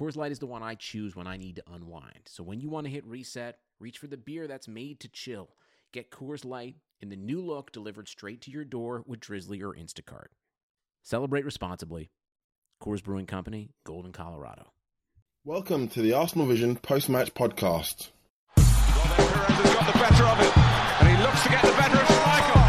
Coors Light is the one I choose when I need to unwind. So when you want to hit reset, Reach for the beer that's made to chill. Get Coors Light in the new look delivered straight to your door with Drizzly or Instacart. Celebrate responsibly. Coors Brewing Company, Golden, Colorado. Welcome to the Arsenal Vision post-match podcast. Well, has got the better of it, and he looks to get the better of Schmeichel.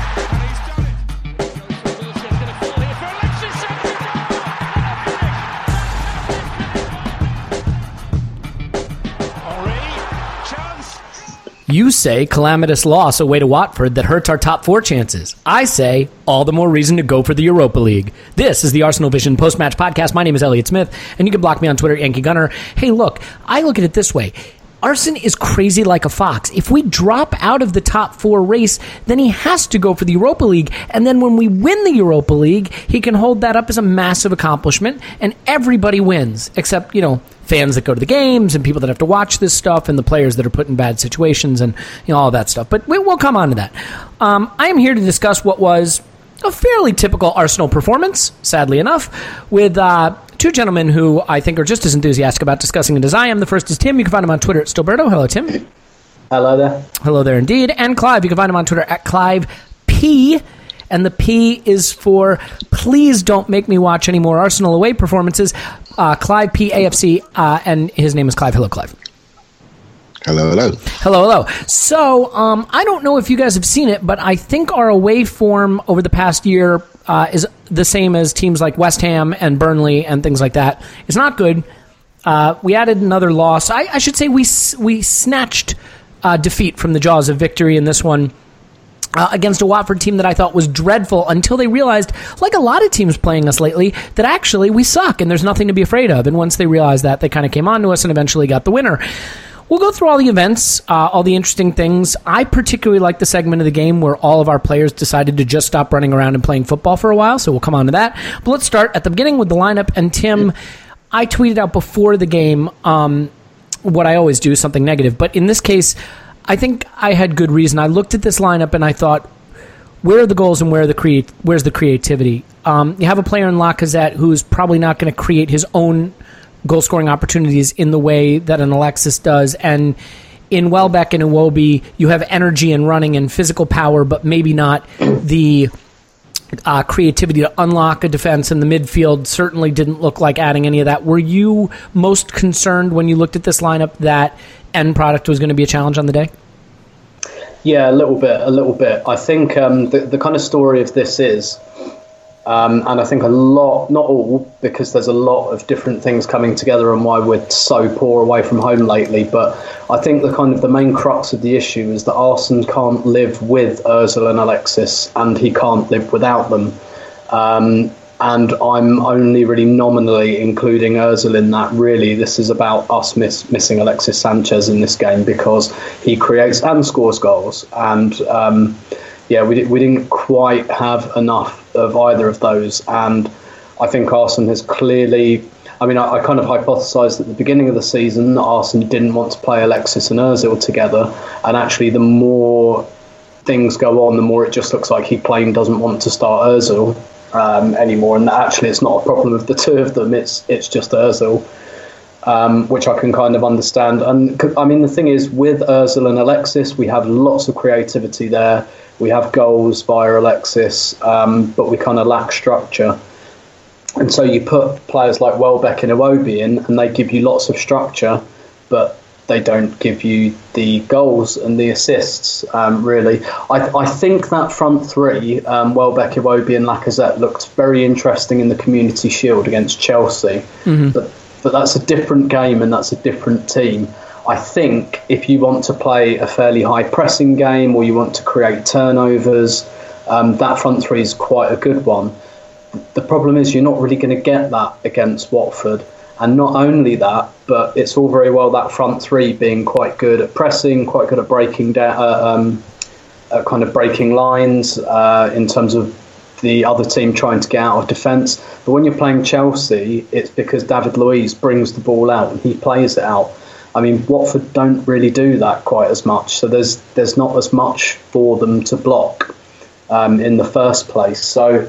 You say calamitous loss away to Watford that hurts our top four chances. I say all the more reason to go for the Europa League. This is the Arsenal Vision post match podcast. My name is Elliot Smith, and you can block me on Twitter, Yankee Gunner. Hey, look, I look at it this way. Arsene is crazy like a fox. If we drop out of the top four race, then he has to go for the Europa League. And then when we win the Europa League, he can hold that up as a massive accomplishment, and everybody wins, except, you know, fans that go to the games and people that have to watch this stuff and the players that are put in bad situations and, you know, all that stuff. But we, will come on to that. Um, I am here to discuss what was a fairly typical Arsenal performance, sadly enough, with uh, two gentlemen who I think are just as enthusiastic about discussing it as I am. The first is Tim. You can find him on Twitter at Stillberto. Hello, Tim. Hello there. Hello there, indeed. And Clive. You can find him on Twitter at Clive P. And the P is for please don't make me watch any more Arsenal away performances. Uh, Clive P AFC, uh, and his name is Clive. Hello, Clive. Hello, hello. Hello, hello. So, um, I don't know if you guys have seen it, but I think our away form over the past year uh, is the same as teams like West Ham and Burnley and things like that. It's not good. Uh, we added another loss. I, I, should say we we snatched uh, defeat from the jaws of victory in this one. Uh, against a Watford team that I thought was dreadful until they realized, like a lot of teams playing us lately, that actually we suck and there's nothing to be afraid of. And once they realized that, they kind of came on to us and eventually got the winner. We'll go through all the events, uh, all the interesting things. I particularly like the segment of the game where all of our players decided to just stop running around and playing football for a while, so we'll come on to that. But let's start at the beginning with the lineup. And Tim, I tweeted out before the game um, what I always do, something negative. But in this case, I think I had good reason. I looked at this lineup and I thought, where are the goals and where the create? Where's the creativity? Um, you have a player in Lacazette who's probably not going to create his own goal scoring opportunities in the way that an Alexis does. And in Welbeck and Iwobi, you have energy and running and physical power, but maybe not the uh, creativity to unlock a defense. And the midfield certainly didn't look like adding any of that. Were you most concerned when you looked at this lineup that end product was going to be a challenge on the day? Yeah, a little bit, a little bit. I think um, the, the kind of story of this is um, and I think a lot, not all, because there's a lot of different things coming together and why we're so poor away from home lately. But I think the kind of the main crux of the issue is that Arsene can't live with Ozil and Alexis, and he can't live without them. Um, and I'm only really nominally including Ozil in that. Really, this is about us miss, missing Alexis Sanchez in this game because he creates and scores goals, and um, yeah, we, we didn't quite have enough of either of those. And I think Arsene has clearly, I mean, I, I, kind of hypothesised at the beginning of the season that Arsenal didn't want to play Alexis and Ozil together, and actually, the more things go on, the more it just looks like he plain doesn't want to start Ozil um, anymore. And actually, it's not a problem of the two of them; it's it's just Ozil. Um, which I can kind of understand. And I mean, the thing is, with Ozil and Alexis, we have lots of creativity there. We have goals via Alexis, um, but we kind of lack structure. And so you put players like Welbeck and Iwobi in, and they give you lots of structure, but they don't give you the goals and the assists, um, really. I, I, think that front three, um, Welbeck, Iwobi, and Lacazette, looked very interesting in the Community Shield against Chelsea. Mm-hmm. But, but that's a different game and that's a different team. I think if you want to play a fairly high pressing game or you want to create turnovers, um, that front three is quite a good one. The problem is you're not really going to get that against Watford. And not only that, but it's all very well that front three being quite good at pressing, quite good at breaking down, uh, um, uh, kind of breaking lines uh, in terms of the other team trying to get out of defence. But when you're playing Chelsea, it's because David Luiz brings the ball out and he plays it out. I mean, Watford don't really do that quite as much, so there's there's not as much for them to block um, in the first place. So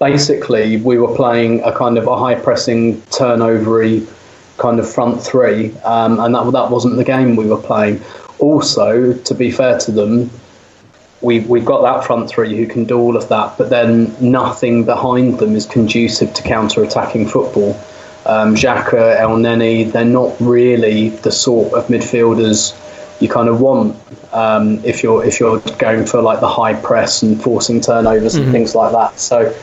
basically we were playing a kind of a high pressing turnovery kind of front three, um, and that that wasn't the game we were playing. Also, to be fair to them, we we've got that front three who can do all of that, but then nothing behind them is conducive to counter attacking football. Um, Xhaka, Elneny, they're not really the sort of midfielders you kind of want um, if you're if you're going for like the high press and forcing turnovers mm-hmm. and things like that. So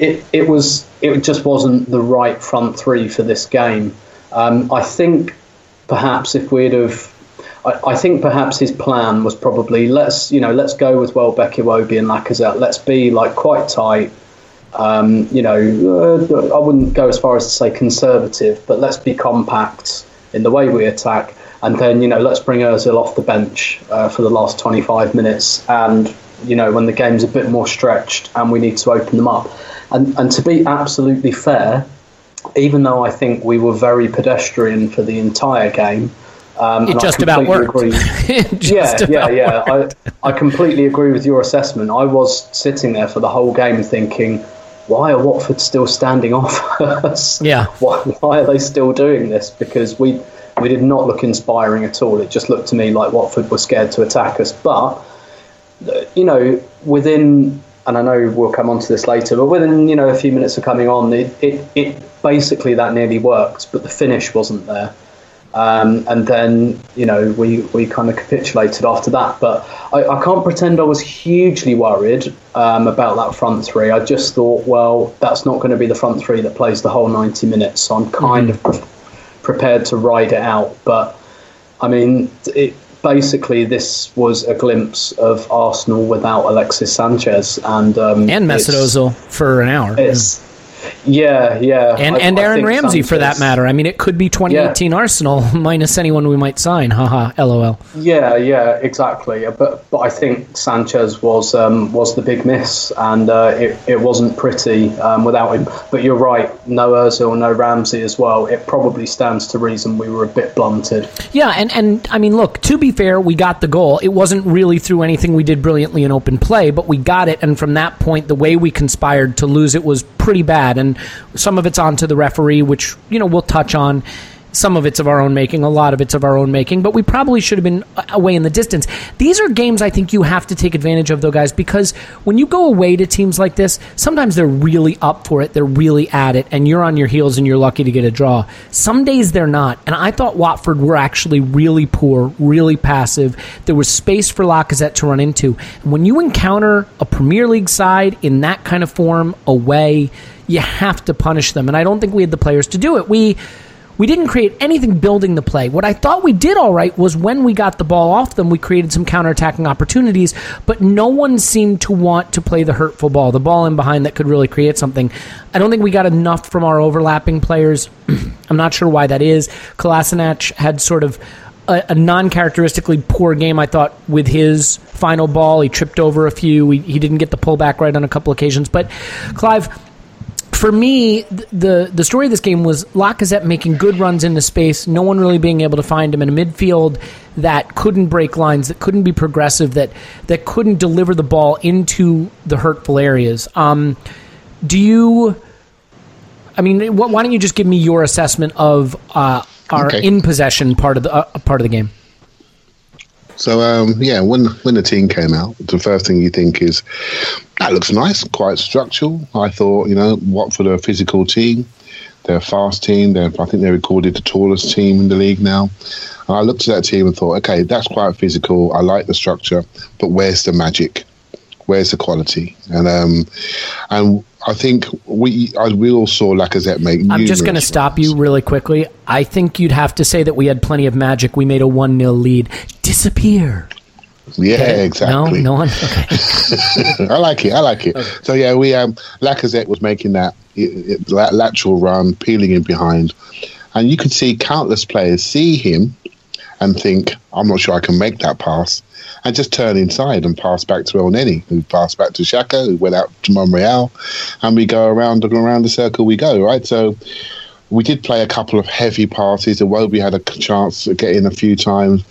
it, it was it just wasn't the right front three for this game. Um, I think perhaps if we'd have, I, I, think perhaps his plan was probably let's you know let's go with Welbeck, Iwobi, and Lacazette. Let's be like quite tight. Um, you know, uh, I wouldn't go as far as to say conservative, but let's be compact in the way we attack. And then, you know, let's bring Ozil off the bench uh, for the last 25 minutes. And, you know, when the game's a bit more stretched and we need to open them up. And, and to be absolutely fair, even though I think we were very pedestrian for the entire game, um, it just about worked. yeah, yeah, yeah. I, I completely agree with your assessment. I was sitting there for the whole game thinking, why are Watford still standing off us? Yeah. Why, why are they still doing this? Because we we did not look inspiring at all. It just looked to me like Watford were scared to attack us. But you know, within and I know we'll come on to this later, but within you know a few minutes of coming on, it, it, it basically that nearly worked, but the finish wasn't there. Um, and then you know we, we kind of capitulated after that. But I, I can't pretend I was hugely worried um, about that front three. I just thought, well, that's not going to be the front three that plays the whole 90 minutes, so I'm kind mm-hmm. of pre- prepared to ride it out. But I mean, it, basically this was a glimpse of Arsenal without Alexis Sanchez and um, and Mesut Ozil for an hour. It's, yeah, yeah, and I, and Aaron Ramsey for that matter. I mean, it could be 2018 yeah. Arsenal minus anyone we might sign. Haha, lol. Yeah, yeah, exactly. But but I think Sanchez was um, was the big miss, and uh, it it wasn't pretty um, without him. But you're right, no Özil, no Ramsey as well. It probably stands to reason we were a bit blunted. Yeah, and and I mean, look, to be fair, we got the goal. It wasn't really through anything we did brilliantly in open play, but we got it, and from that point, the way we conspired to lose it was pretty bad and some of it's onto the referee, which you know we'll touch on. Some of it's of our own making, a lot of it's of our own making, but we probably should have been uh, away in the distance. These are games I think you have to take advantage of, though, guys, because when you go away to teams like this, sometimes they're really up for it, they're really at it, and you're on your heels and you're lucky to get a draw. Some days they're not, and I thought Watford were actually really poor, really passive. There was space for Lacazette to run into. When you encounter a Premier League side in that kind of form away, you have to punish them. And I don't think we had the players to do it. We we didn't create anything building the play. What I thought we did all right was when we got the ball off them, we created some counterattacking opportunities, but no one seemed to want to play the hurtful ball, the ball in behind that could really create something. I don't think we got enough from our overlapping players. I'm not sure why that is. Kolasinac had sort of a, a non characteristically poor game, I thought, with his final ball. He tripped over a few. He, he didn't get the pullback right on a couple occasions. But, Clive, for me, the the story of this game was Lacazette making good runs into space, no one really being able to find him in a midfield that couldn't break lines, that couldn't be progressive, that that couldn't deliver the ball into the hurtful areas. Um, do you? I mean, why don't you just give me your assessment of uh, our Okay. in possession part of the uh, part of the game? So um, yeah, when when the team came out, the first thing you think is that looks nice, quite structural. I thought, you know, what for the physical team. They're a fast team. They're, I think they recorded the tallest team in the league now. And I looked at that team and thought, okay, that's quite physical. I like the structure, but where's the magic? Where's the quality? And um, and I think we I, we all saw Lacazette make. I'm just going to stop you really quickly. I think you'd have to say that we had plenty of magic. We made a 1 0 lead. Disappear. Yeah, Okay? exactly. No, no one. Okay. I like it. I like it. So yeah, we um, Lacazette was making that, it, it, la- lateral run, peeling in behind, and you could see countless players see him and think, "I'm not sure I can make that pass," and just turn inside and pass back to Elneny, who passed back to Xhaka, who went out to Monreal, and we go around and around the circle. We go right. So we did play a couple of heavy passes. Iwobi had a chance to get in a few times.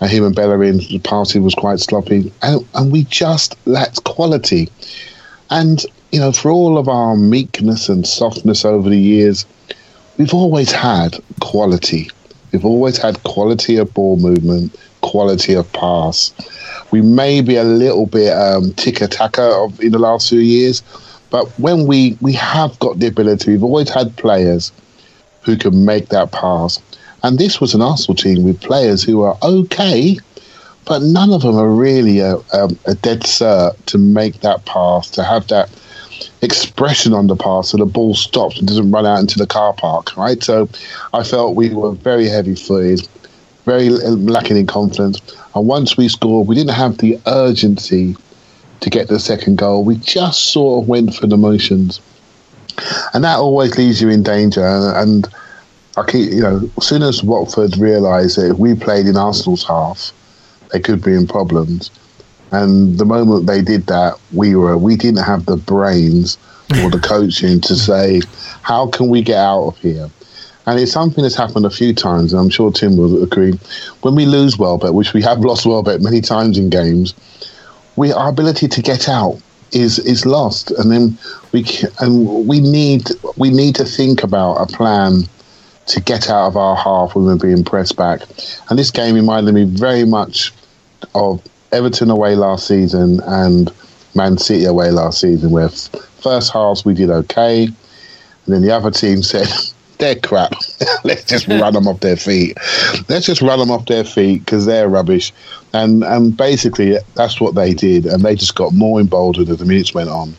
And him and Bellerin, the was quite sloppy. And, and we just lacked quality. And, you know, for all of our meekness and softness over the years, we've always had quality. We've always had quality of ball movement, quality of pass. We may be a little bit um, of in the last few years, but when we, we have got the ability, we've always had players who can make that pass. And this was an Arsenal team with players who are okay, but none of them are really a, a, a dead cert to make that pass, to have that expression on the pass so the ball stops and doesn't run out into the car park, right? So I felt we were very heavy footed, very lacking in confidence. And once we scored, we didn't have the urgency to get the second goal. We just sort of went for the motions. And that always leaves you in danger. And I keep, you know, as soon as Watford realised that if we played in Arsenal's half, they could be in problems. And the moment they did that, we were we didn't have the brains or the coaching to say, how can we get out of here? And it's something that's happened a few times, and I'm sure Tim will agree. When we lose Welbeck, which we have lost Welbeck many times in games, we our ability to get out is is lost, and then we and we need we need to think about a plan to get out of our half when we're being pressed back. And this game reminded me very much of Everton away last season and Man City away last season, where first halves we did okay, and then the other team said, "They're crap. Let's just run them off their feet. Let's just run them off their feet because they're rubbish." And and basically that's what they did, and they just got more emboldened as the minutes went on,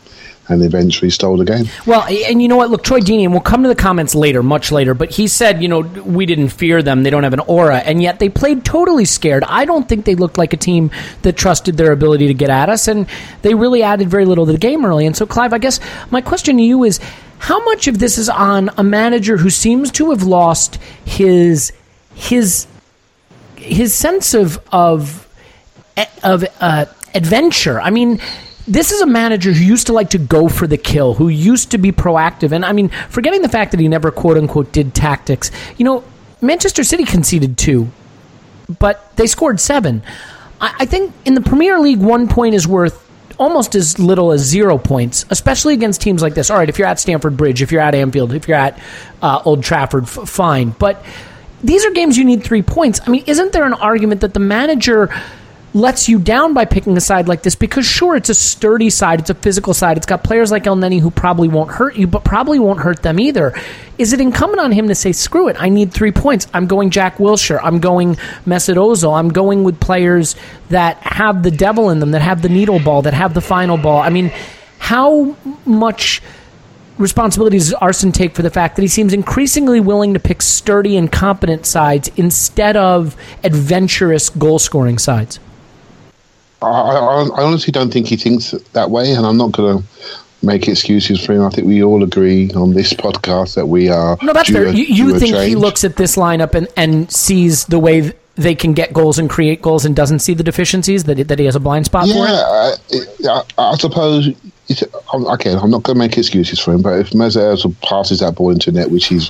and eventually stole the game. Well, and you know what? Look, Troy Deeney, and we'll come to the comments later, much later, but he said, you know, we didn't fear them. They don't have an aura. And yet they played totally scared. I don't think they looked like a team that trusted their ability to get at us. And they really added very little to the game early. And so, Clive, I guess my question to you is how much of this is on a manager who seems to have lost his, his, his sense of, of of uh, adventure. I mean, this is a manager who used to like to go for the kill, who used to be proactive. And I mean, forgetting the fact that he never quote unquote did tactics, you know, Manchester City conceded two, but they scored seven. I, I think in the Premier League, one point is worth almost as little as zero points, especially against teams like this. All right, if you're at Stamford Bridge, if you're at Anfield, if you're at uh, Old Trafford, f- fine. But these are games you need three points. I mean, isn't there an argument that the manager lets you down by picking a side like this? Because sure, it's a sturdy side, it's a physical side, it's got players like Elneny who probably won't hurt you, but probably won't hurt them either. Is it incumbent on him to say, "Screw it, I need three points. I'm going Jack Wilshere. I'm going Mesut Ozil. I'm going with players that have the devil in them, that have the needle ball, that have the final ball." I mean, how much responsibility does Arsene take for the fact that he seems increasingly willing to pick sturdy and competent sides instead of adventurous goal scoring sides? I, I, I honestly don't think he thinks that way, and I'm not going to make excuses for him. I think we all agree on this podcast that we are. No, that's fair. a- You, you think he looks at this lineup and, and sees the way they can get goals and create goals and doesn't see the deficiencies that, that he has a blind spot Yeah, for it? I, I, I suppose it's, I'm, again, I'm not going to make excuses for him, but if Mesut passes that ball into net, which he's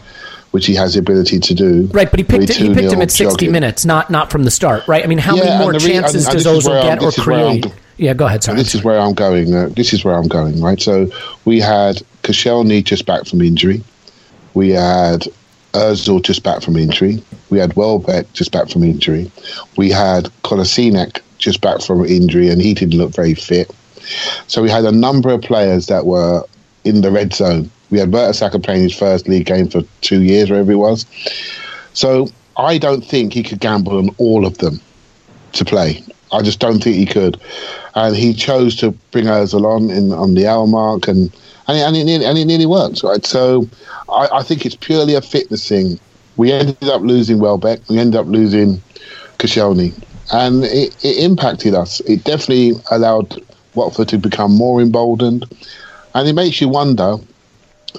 which he has the ability to do, Right, but he picked it, he picked him 2-0 at 60 jogging. minutes, not not from the start, right? I mean, how Yeah, many more re- chances and- and does Ozil get or this is where I'm create? Yeah, go ahead, sorry. This is where I'm going. Uh, this is where I'm going, right? So we had Koscielny just back from injury. We had Ozil just back from injury. We had Welbeck just back from injury. We had Kolasinac just back from injury, and he didn't look very fit. So we had a number of players that were in the red zone. We had Mertesacker playing his first league game for two years, wherever it was. So I don't think he could gamble on all of them to play. I just don't think he could. And he chose to bring Ozil on in on the hour mark, and and it, and it, nearly, and it nearly worked, right? So I, I think it's purely a fitness thing. We ended up losing Welbeck. We ended up losing Koscielny, and it, it impacted us. It definitely allowed Watford to become more emboldened, and it makes you wonder.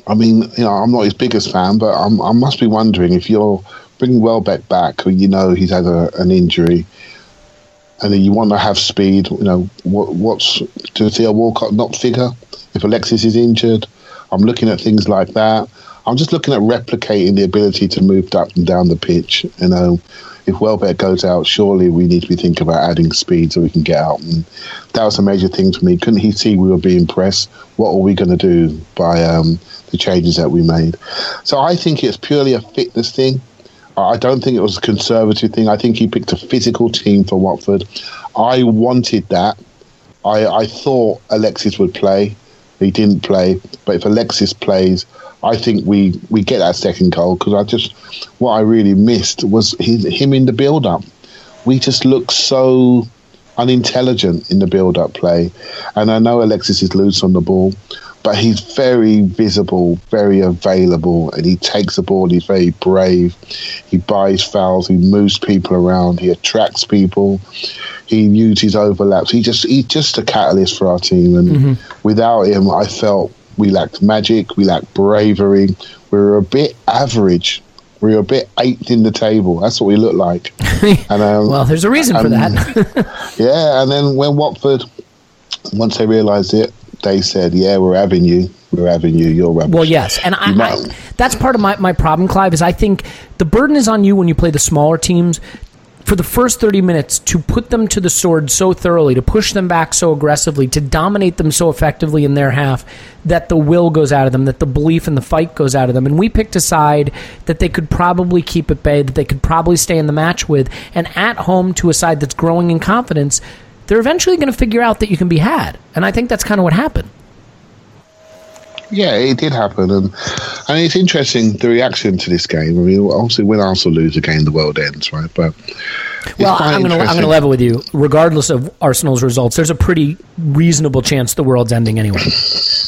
I mean, you know, I'm not his biggest fan, but I'm, I must be wondering if you're bringing Welbeck back, you know he's had a, an injury, and then you want to have speed. You know, what, what's to Theo Walcott not figure if Alexis is injured? I'm looking at things like that. I'm just looking at replicating the ability to move up and down the pitch. You know, if Welbeck goes out, surely we need to be thinking about adding speed so we can get out. And that was a major thing for me. Couldn't he see we were being pressed? What are we going to do by um, the changes that we made? So I think it's purely a fitness thing. I don't think it was a conservative thing. I think he picked a physical team for Watford. I wanted that. I, I thought Alexis would play. He didn't play. But if Alexis plays, I think we, we get that second goal because I just what I really missed was his, him in the build up. We just look so unintelligent in the build up play, and I know Alexis is loose on the ball, but he's very visible, very available, and he takes the ball. He's very brave. He buys fouls. He moves people around. He attracts people. He uses overlaps. He just he's just a catalyst for our team, and mm-hmm. without him, I felt we lacked magic. We lacked bravery. We were a bit average. We were a bit eighth in the table. That's what we looked like. And um, well, there's a reason for um, that. yeah, and then when Watford, once they realised it, they said, "Yeah, we're having you. We're having you. You're rubbish." Well, yes, and I, I, that's part of my, my problem, Clive. Is I think the burden is on you when you play the smaller teams for the first thirty minutes to put them to the sword so thoroughly, to push them back so aggressively, to dominate them so effectively in their half that the will goes out of them, that the belief and the fight goes out of them. And we picked a side that they could probably keep at bay, that they could probably stay in the match with, and at home to a side that's growing in confidence. They're eventually going to figure out that you can be had, and I think that's kind of what happened. Yeah, it did happen, and and it's interesting the reaction to this game. I mean, obviously, when Arsenal lose a game, the world ends, right? But Well, I'm going to I'm going to level with you. Regardless of Arsenal's results, there's a pretty reasonable chance the world's ending anyway.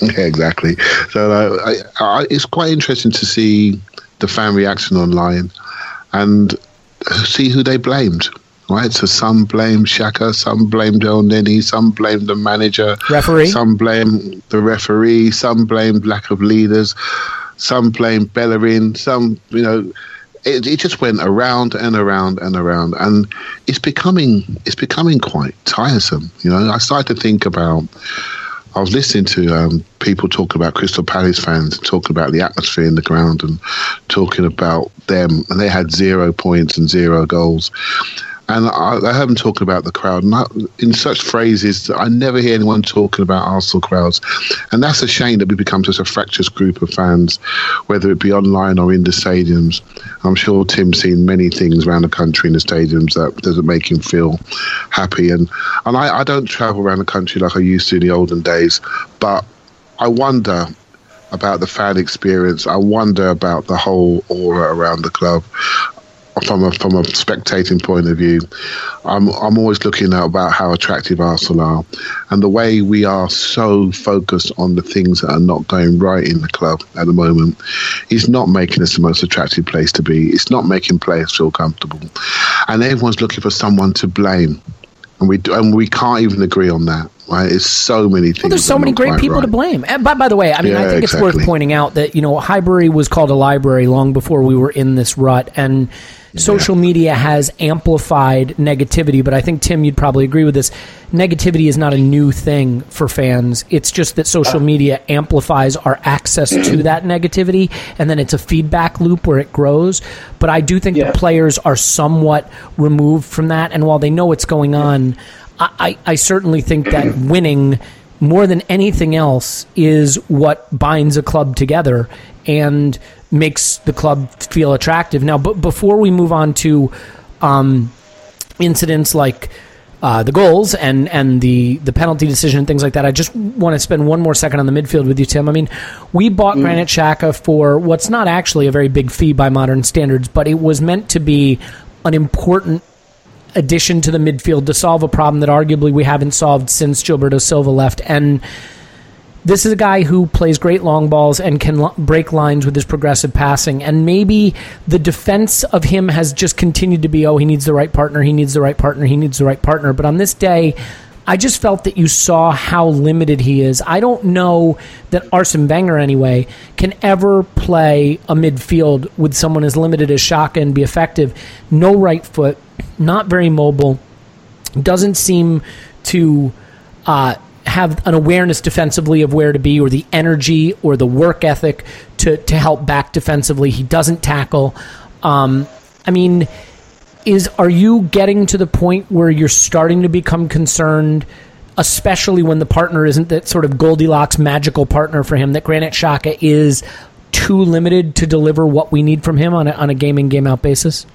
Yeah, exactly. So uh, I, I, it's quite interesting to see the fan reaction online and see who they blamed. Right, so some blame Xhaka, some blame Del Nenny, some blame the manager, Referee. some blame the referee, some blame lack of leaders, some blame Bellerin, some you know, it, it just went around and around and around, and it's becoming it's becoming quite tiresome. You know, I started to think about. I was listening to um, people talk about Crystal Palace fans, talking about the atmosphere in the ground, and talking about them, and they had zero points and zero goals. And I, I heard them talking about the crowd, I, in such phrases that I never hear anyone talking about Arsenal crowds. And that's a shame that we become such a fractious group of fans, whether it be online or in the stadiums. I'm sure Tim's seen many things around the country in the stadiums that doesn't make him feel happy. And and I, I don't travel around the country like I used to in the olden days, but I wonder about the fan experience. I wonder about the whole aura around the club from a from a spectating point of view, I'm I'm always looking at about how attractive Arsenal are, and the way we are so focused on the things that are not going right in the club at the moment is not making us the most attractive place to be. It's not making players feel comfortable, and everyone's looking for someone to blame, and we do, and we can't even agree on that. Right? It's so many things. Well, there's so many great people to blame. And by, by the way, I mean, I Yeah, think it's worth pointing out that, you know, Highbury was called a library long before we were in this rut. And social media has amplified negativity, but I think Tim, you'd probably agree with this. Negativity is not a new thing for fans. It's just that social uh. media amplifies our access to that negativity, and then it's a feedback loop where it grows. But I do think Yeah. the players are somewhat removed from that, and while they know what's going on, I, I, I certainly think that winning more than anything else is what binds a club together and makes the club feel attractive. Now, but before we move on to um, incidents like uh, the goals and and the the penalty decision and things like that. I just want to spend one more second on the midfield with you, Tim. I mean, we bought Granit Xhaka for what's not actually a very big fee by modern standards, but it was meant to be an important addition to the midfield to solve a problem that arguably we haven't solved since Gilberto Silva left. And this is a guy who plays great long balls and can break lines with his progressive passing. And maybe the defense of him has just continued to be, oh, he needs the right partner, he needs the right partner, he needs the right partner. But on this day, I just felt that you saw how limited he is. I don't know that Arsene Wenger, anyway, can ever play a midfield with someone as limited as Xhaka and be effective. No right foot, not very mobile, doesn't seem to uh, have an awareness defensively of where to be or the energy or the work ethic to, to help back defensively. He doesn't tackle. Um, I mean, is are you getting to the point where you're starting to become concerned, especially when the partner isn't that sort of Goldilocks magical partner for him, that Granit Xhaka is too limited to deliver what we need from him on a, on a game in game out basis?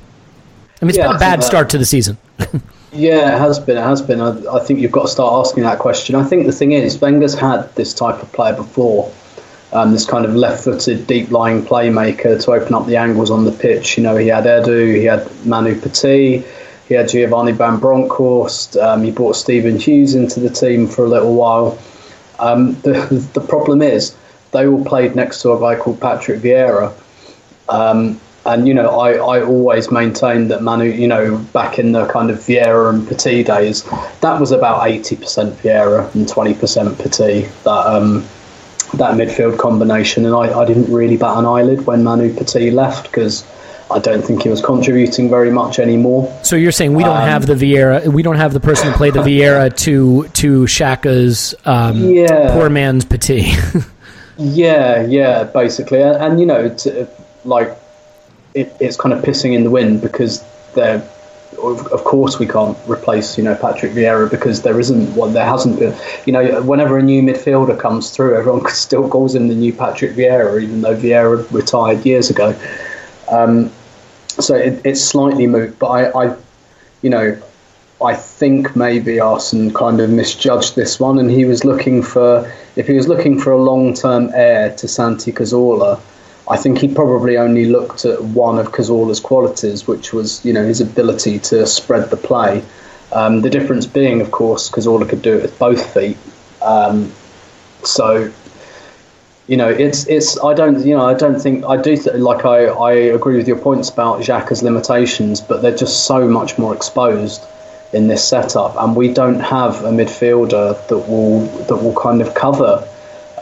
I mean, it's Yeah, been a bad start to the season. Yeah, it has been. It has been. I, I think you've got to start asking that question. I think the thing is, Wenger's had this type of player before, um, this kind of left-footed, deep-lying playmaker to open up the angles on the pitch. You know, he had Edu, he had Manu Petit, he had Giovanni Van Bronckhorst. Um, he brought Stephen Hughes into the team for a little while. Um, the the problem is they all played next to a guy called Patrick Vieira. Um, and you know, I, I always maintained that Manu, you know, back in the kind of Vieira and Petit days, that was about eighty percent Vieira and twenty percent Petit. That um, that midfield combination, and I, I didn't really bat an eyelid when Manu Petit left because I don't think he was contributing very much anymore. So you're saying we don't Um, have the Vieira, we don't have the person to play the Vieira to to Xhaka's um, Yeah. poor man's Petit. Yeah, yeah, basically, and, and you know, to, like it, it's kind of pissing in the wind because they're. Of course, we can't replace you know Patrick Vieira because there isn't one. There hasn't been. You know, whenever a new midfielder comes through, everyone still calls him the new Patrick Vieira, even though Vieira retired years ago. Um, so it, it's slightly moot, but I, I, you know, I think maybe Arsene kind of misjudged this one, and he was looking for if he was looking for a long-term heir to Santi Cazorla, I think he probably only looked at one of Cazorla's qualities, which was you know his ability to spread the play. Um, the difference being, of course, Cazorla could do it with both feet. Um, so you know, it's it's. I don't, you know, I don't think I do. Th- like I, I agree with your points about Xhaka's limitations, but they're just so much more exposed in this setup, and we don't have a midfielder that will that will kind of cover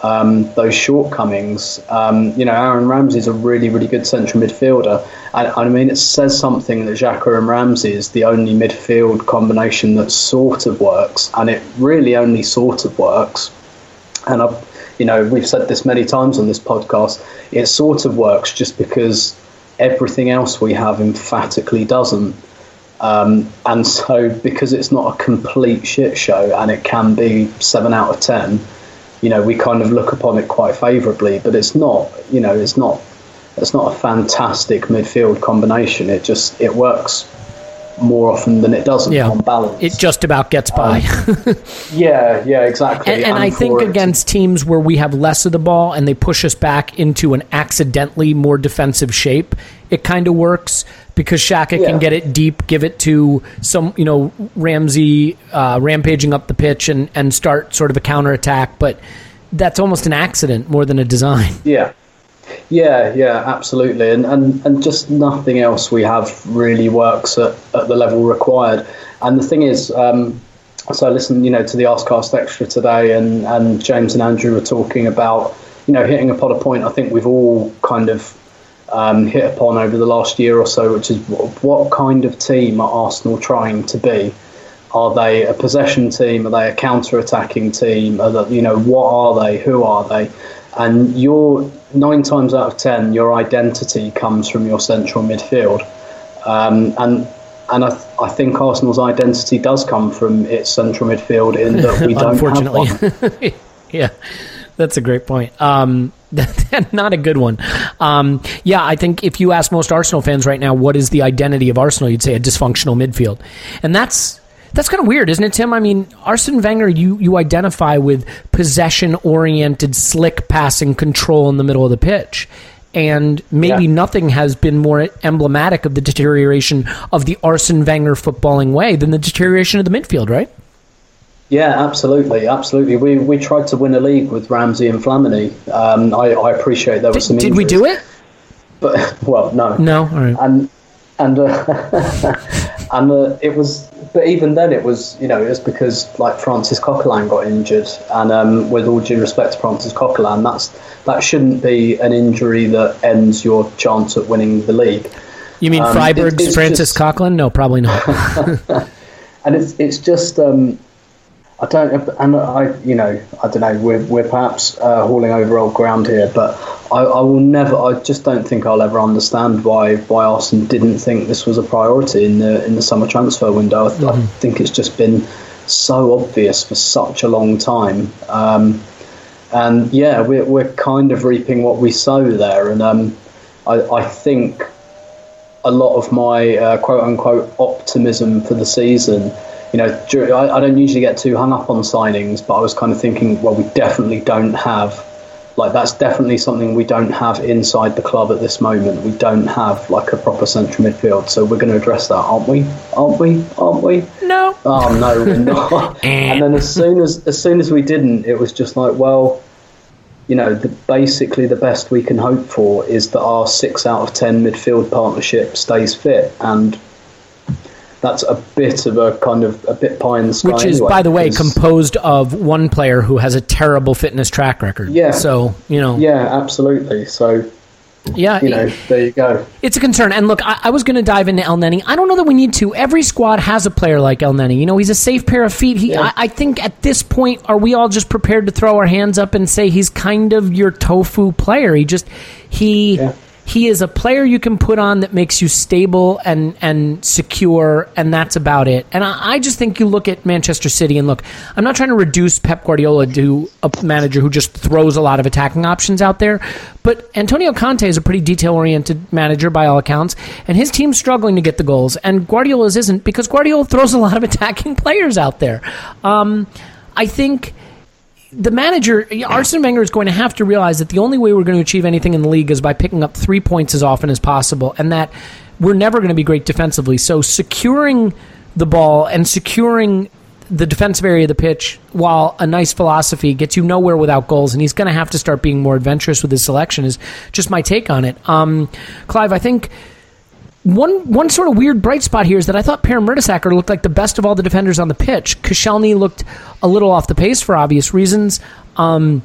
um, those shortcomings. Um, you know, Aaron Ramsey is a really, really good central midfielder, and I mean, it says something that Xhaka and Ramsey is the only midfield combination that sort of works, and it really only sort of works. And I, you know, we've said this many times on this podcast. It sort of works just because everything else we have emphatically doesn't. Um, and so, because it's not a complete shit show and it can be seven out of ten, you know, we kind of look upon it quite favourably. But it's not, you know, it's not, it's not a fantastic midfield combination. It just it works more often than it doesn't Yeah. on balance. it just about gets by. Um, yeah, yeah, exactly. and, and I think against teams where we have less of the ball and they push us back into an accidentally more defensive shape, it kind of works because Xhaka Yeah. can get it deep, give it to some, you know, Ramsey uh, rampaging up the pitch and, and start sort of a counterattack. But that's almost an accident more than a design. Yeah. Yeah, yeah, absolutely. And, and and just nothing else we have really works at, at the level required. And the thing is, um, so I listened, you know, to the Arsecast Extra today and, and James and Andrew were talking about, you know, hitting upon a point I think we've all kind of um, hit upon over the last year or so, which is what, what kind of team are Arsenal trying to be? Are they a possession team? Are they a counter-attacking team? Are they, you know, what are they? Who are they? And your nine times out of ten, your identity comes from your central midfield, um, and and I, th- I think Arsenal's identity does come from its central midfield in that we don't have one. yeah, that's a great point. Um, not a good one. Um, yeah, I think if you ask most Arsenal fans right now, what is the identity of Arsenal, you'd say a dysfunctional midfield, and that's that's kind of weird, isn't it, Tim? I mean, Arsene Wenger, you you identify with possession oriented, slick passing control in the middle of the pitch. And maybe Yeah. nothing has been more emblematic of the deterioration of the Arsene Wenger footballing way than the deterioration of the midfield, right? Yeah, absolutely, absolutely. We we tried to win a league with Ramsey and Flamini. Um, I, I appreciate there was some. Did, did we do it? But well, no, No. All right. and and uh, and uh, it was. But even then, it was you know it was because like Francis Coquelin got injured, and um, with all due respect to Francis Coquelin, that's that shouldn't be an injury that ends your chance at winning the league. You mean Um, Freiburg's it- Francis just- Coquelin? No, probably not. and it's it's just um, I don't and I you know I don't know we're we're perhaps uh, hauling over old ground here, but I, I will never I just don't think I'll ever understand why why Arsenal didn't think this was a priority in the in the summer transfer window. I, th- I think it's just been so obvious for such a long time. Um, and yeah, we're, we're kind of reaping what we sow there, and um, I, I think a lot of my uh, quote unquote optimism for the season. You know, I, I don't usually get too hung up on signings, but I was kind of thinking, well, we definitely don't have, like, that's definitely something we don't have inside the club at this moment. We don't have, like, a proper central midfield. So we're going to address that, aren't we? Aren't we? Aren't we? no. Oh no, we're not. and then as soon as as soon as we didn't, it was just like, well, you know, the, basically the best we can hope for is that our six out of ten midfield partnership stays fit, and that's a bit of a kind of a bit pie in the sky. Which is, anyway, by the way, composed of one player who has a terrible fitness track record. Yeah. So, you know, yeah, absolutely. So yeah, you know, there you go. it's a concern. And look, I, I was going to dive into Elneny. I don't know that we need to. Every squad has a player like Elneny. You know, he's a safe pair of feet. He, Yeah. I, I think at this point, are we all just prepared to throw our hands up and say he's kind of your tofu player? He just he. Yeah. He is a player you can put on that makes you stable and, and secure, and that's about it. And I, I just think you look at Manchester City and look, I'm not trying to reduce Pep Guardiola to a manager who just throws a lot of attacking options out there, but Antonio Conte is a pretty detail oriented manager by all accounts, and his team's struggling to get the goals, and Guardiola's isn't because Guardiola throws a lot of attacking players out there. Um, I think the manager, Arsene Wenger, is going to have to realize that the only way we're going to achieve anything in the league is by picking up three points as often as possible, and that we're never going to be great defensively. So securing the ball and securing the defensive area of the pitch, while a nice philosophy gets you nowhere without goals, and he's going to have to start being more adventurous with his selection. Is just my take on it. Um, Clive, I think one one sort of weird bright spot here is that I thought Per Mertesacker looked like the best of all the defenders on the pitch. Koscielny looked a little off the pace for obvious reasons. Um,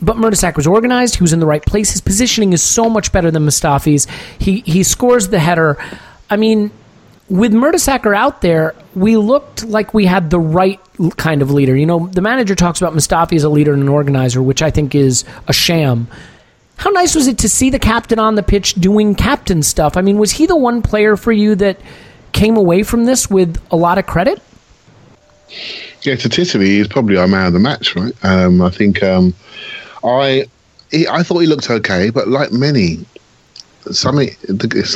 but Mertesacker was organized. He was in the right place. His positioning is so much better than Mustafi's. He he scores the header. I mean, with Mertesacker out there, we looked like we had the right kind of leader. You know, the manager talks about Mustafi as a leader and an organizer, which I think is a sham. How nice was it to see the captain on the pitch doing captain stuff? I mean, was he the one player for you that came away from this with a lot of credit? Yeah, statistically, he's probably our man of the match, right? Um, I think um, I he, I thought he looked okay, but like many, something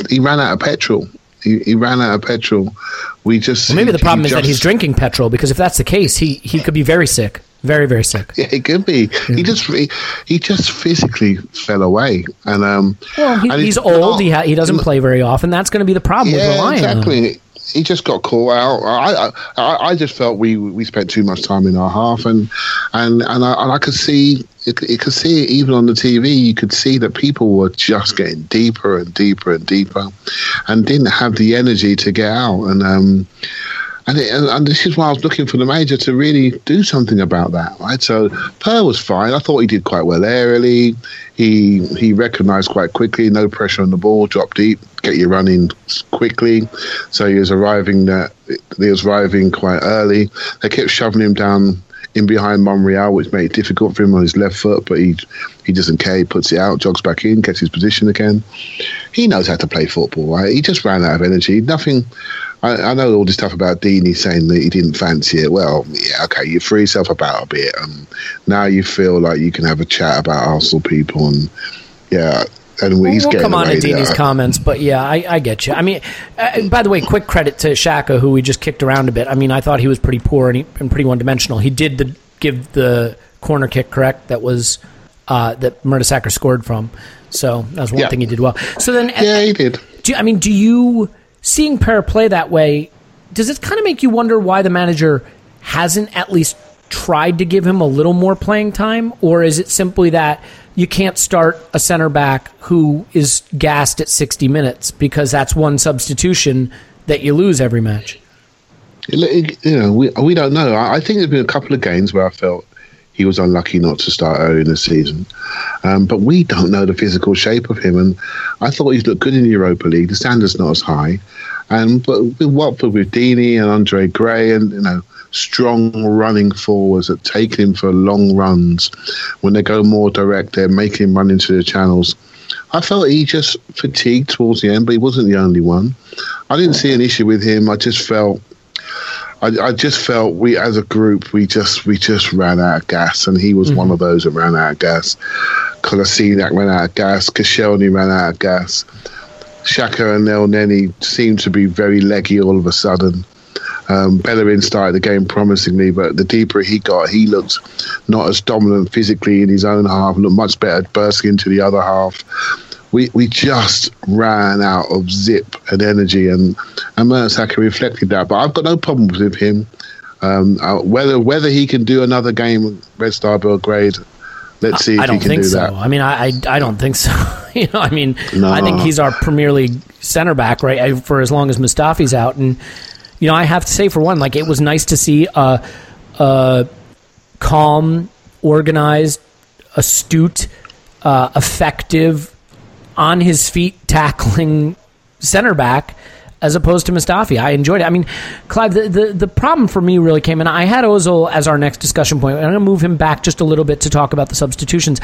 he ran out of petrol. He, he ran out of petrol. We just Well, maybe the problem is that he's drinking petrol because if that's the case, he, he could be very sick. Very, very sick. Yeah, it could be. He just he, he just physically fell away, and um. Well, he, and he's old. not- he, ha- he doesn't play very often. That's going to be the problem Yeah, relying on him. exactly. He just got caught out. I, I I just felt we we spent too much time in our half, and and and I, and I could see you could see it even on the TV. You could see that people were just getting deeper and deeper and deeper, and didn't have the energy to get out. And um, And, it, and this is why I was looking for the manager to really do something about that, right? So Per was fine. I thought he did quite well early. He he recognised quite quickly, no pressure on the ball, drop deep, get you running quickly. So he was arriving that he was arriving quite early. They kept shoving him down in behind Monreal, which made it difficult for him on his left foot, but he he doesn't care. He puts it out, jogs back in, gets his position again. He knows how to play football, right? He just ran out of energy. Nothing. I, I know all this stuff about Deeney saying that he didn't fancy it. Well, yeah, okay, you free yourself about a bit, and now you feel like you can have a chat about Arsenal people, and yeah, and We'll, he's we'll getting come on to Deeney's comments, but yeah, I, I get you. I mean, uh, by the way, quick credit to Xhaka, who we just kicked around a bit. I mean, I thought he was pretty poor and, he, and pretty one dimensional. He did the, give the corner kick correct that was uh, that Mertesacker scored from. So that was one Yeah. thing he did well. So then, Yeah, he did. do, I mean, do you seeing Per play that way? Does it kind of make you wonder why the manager hasn't at least tried to give him a little more playing time, or is it simply that you can't start a center back who is gassed at sixty minutes because that's one substitution that you lose every match? you know, we we don't know. I, think there's been a couple of games where I felt he was unlucky not to start early in the season, um, but we don't know the physical shape of him. And I thought he's looked good in the Europa League. The standard's not as high, and but with Watford with Deeney and Andre Gray and you know strong running forwards that take him for long runs. When they go more direct, they're making him run into the channels. I felt he just fatigued towards the end, but he wasn't the only one. I didn't see an issue with him. I just felt I, I just felt we as a group we just we just ran out of gas and he was one of those that ran out of gas. Kolasinac ran out of gas, Koscielny ran out of gas. Xhaka and Elneny seemed to be very leggy all of a sudden. Um, Bellerin started the game promisingly, but the deeper he got, he looked not as dominant physically in his own half, looked much better bursting into the other half. We we just ran out of zip and energy, and and Mertesacker reflected that. But I've got no problems with him. Um, uh, whether whether he can do another game Red Star Belgrade, let's see if I don't he can think do so. that. I mean, I, I, I don't think so. you know, I mean, No. I think he's our Premier League center back right for as long as Mustafi's out. And you know, I have to say for one, like it was nice to see a, a calm, organized, astute, uh, effective, on his feet tackling center back as opposed to Mustafi. I enjoyed it. I mean, Clive, the, the, the problem for me really came in. I had Ozil as our next discussion point. I'm going to move him back just a little bit to talk about the substitutions.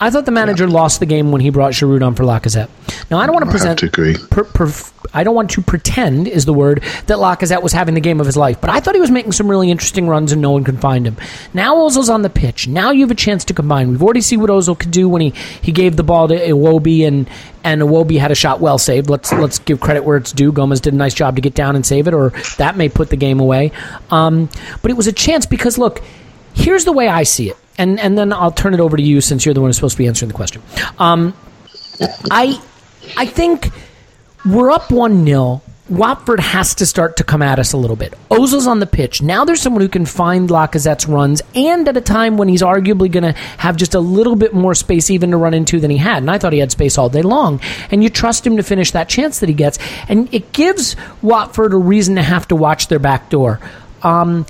I thought the manager lost the game when he brought Giroud on for Lacazette. Now, I don't want to I have present. to agree. Per, per, I don't want to pretend is the word that Lacazette was having the game of his life, but I thought he was making some really interesting runs and no one could find him. Now Ozil's on the pitch. Now you have a chance to combine. We've already seen what Ozil could do when he, he gave the ball to Iwobi and and Iwobi had a shot well saved. Let's let's give credit where it's due. Gomez did a nice job to get down and save it, or that may put the game away. Um, but it was a chance because look, here's the way I see it, and and then I'll turn it over to you since you're the one who's supposed to be answering the question. Um, I I think we're up one 0 Watford has to start to come at us a little bit. Ozil's on the pitch. Now there's someone who can find Lacazette's runs, and at a time when he's arguably going to have just a little bit more space even to run into than he had. And I thought he had space all day long. And you trust him to finish that chance that he gets. And it gives Watford a reason to have to watch their back door. Um,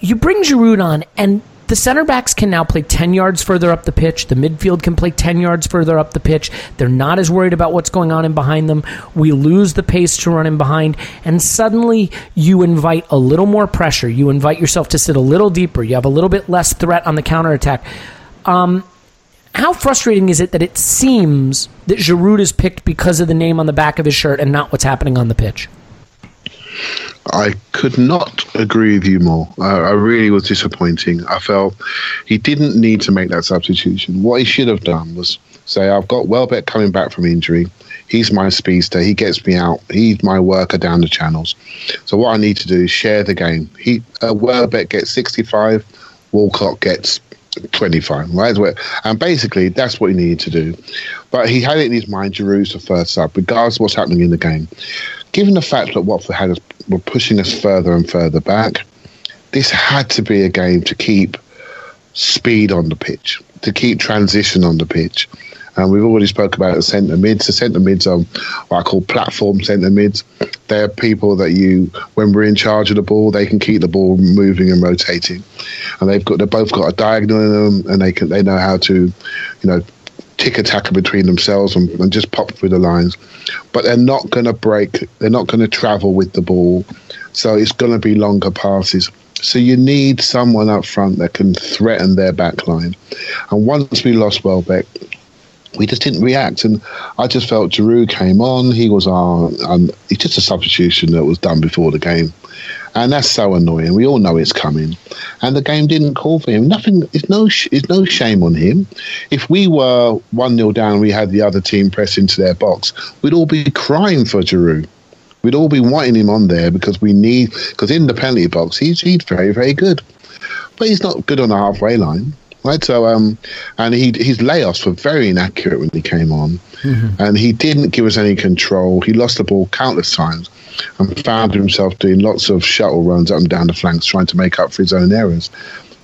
you bring Giroud on, and the center backs can now play 10 yards further up the pitch. The midfield can play 10 yards further up the pitch. They're not as worried about what's going on in behind them. We lose the pace to run in behind, and suddenly you invite a little more pressure. You invite yourself to sit a little deeper. You have a little bit less threat on the counterattack. Um, how frustrating is it that it seems that Giroud is picked because of the name on the back of his shirt and not what's happening on the pitch? I could not agree with you more. I, really was disappointing. I felt he didn't need to make that substitution. What he should have done was say, I've got Welbeck coming back from injury. He's my speedster. He gets me out. He's my worker down the channels. So what I need to do is share the game. He uh, Welbeck gets 65. Walcott gets 25, right? And basically, that's what he needed to do. But he had it in his mind, Giroud's the first sub, regardless of what's happening in the game. Given the fact that Watford had us, were pushing us further and further back, this had to be a game to keep speed on the pitch, to keep transition on the pitch. And we've already spoke about the centre mids. The centre mids are what I call platform centre mids. They're people that you, when we're in charge of the ball, they can keep the ball moving and rotating, and they've got they've both got a diagonal in them, and they can they know how to, you know, tick attack between themselves and, and just pop through the lines. But they're not going to break. They're not going to travel with the ball, so it's going to be longer passes. So you need someone up front that can threaten their back line. And once we lost Welbeck, we just didn't react. And I just felt Giroud came on. He was our, um, it's just a substitution that was done before the game. And that's so annoying. We all know it's coming. And the game didn't call for him. Nothing, it's no, it's no shame on him. If we were 1 0 down, we had the other team press into their box, we'd all be crying for Giroud. We'd all be wanting him on there because we need, because in the penalty box, he's, he's very, very good. But he's not good on the halfway line. Right, so um, and he his layoffs were very inaccurate when he came on, mm-hmm. and he didn't give us any control. He lost the ball countless times, and found himself doing lots of shuttle runs up and down the flanks, trying to make up for his own errors.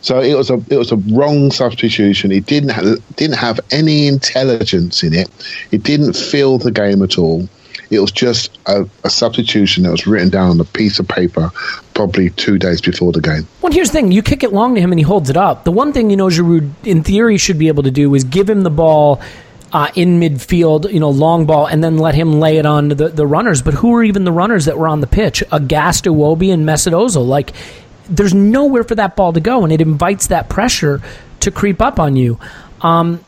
So it was a it was a wrong substitution. It didn't ha- didn't have any intelligence in it. It didn't feel the game at all. It was just a, a, substitution that was written down on a piece of paper probably two days before the game. Well, here's the thing. You kick it long to him and he holds it up. The one thing, you know, Giroud, in theory, should be able to do is give him the ball uh, in midfield, you know, long ball, and then let him lay it on the, the runners. But who are even the runners that were on the pitch? Agasta Wobi and Mesut Ozil. Like, there's nowhere for that ball to go, and it invites that pressure to creep up on you. Um,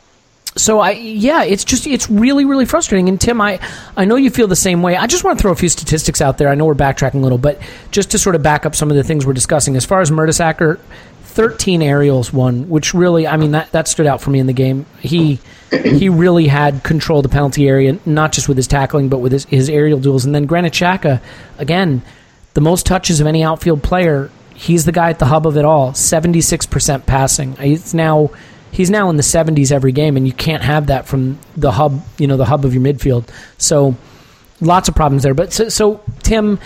so I yeah, it's just it's really really frustrating. And Tim, I I know you feel the same way. I just want to throw a few statistics out there. I know we're backtracking a little, but just to sort of back up some of the things we're discussing as far as Mertesacker 13 aerials one, which really, I mean, that, that stood out for me in the game. He he really had control of the penalty area, not just with his tackling, but with his, his aerial duels. And then Granit Xhaka, again, the most touches of any outfield player. He's the guy at the hub of it all. 76% passing. It's now he's now in the 70s every game, and you can't have that from the hub, you know, the hub of your midfield. So lots of problems there. But so, so Tim,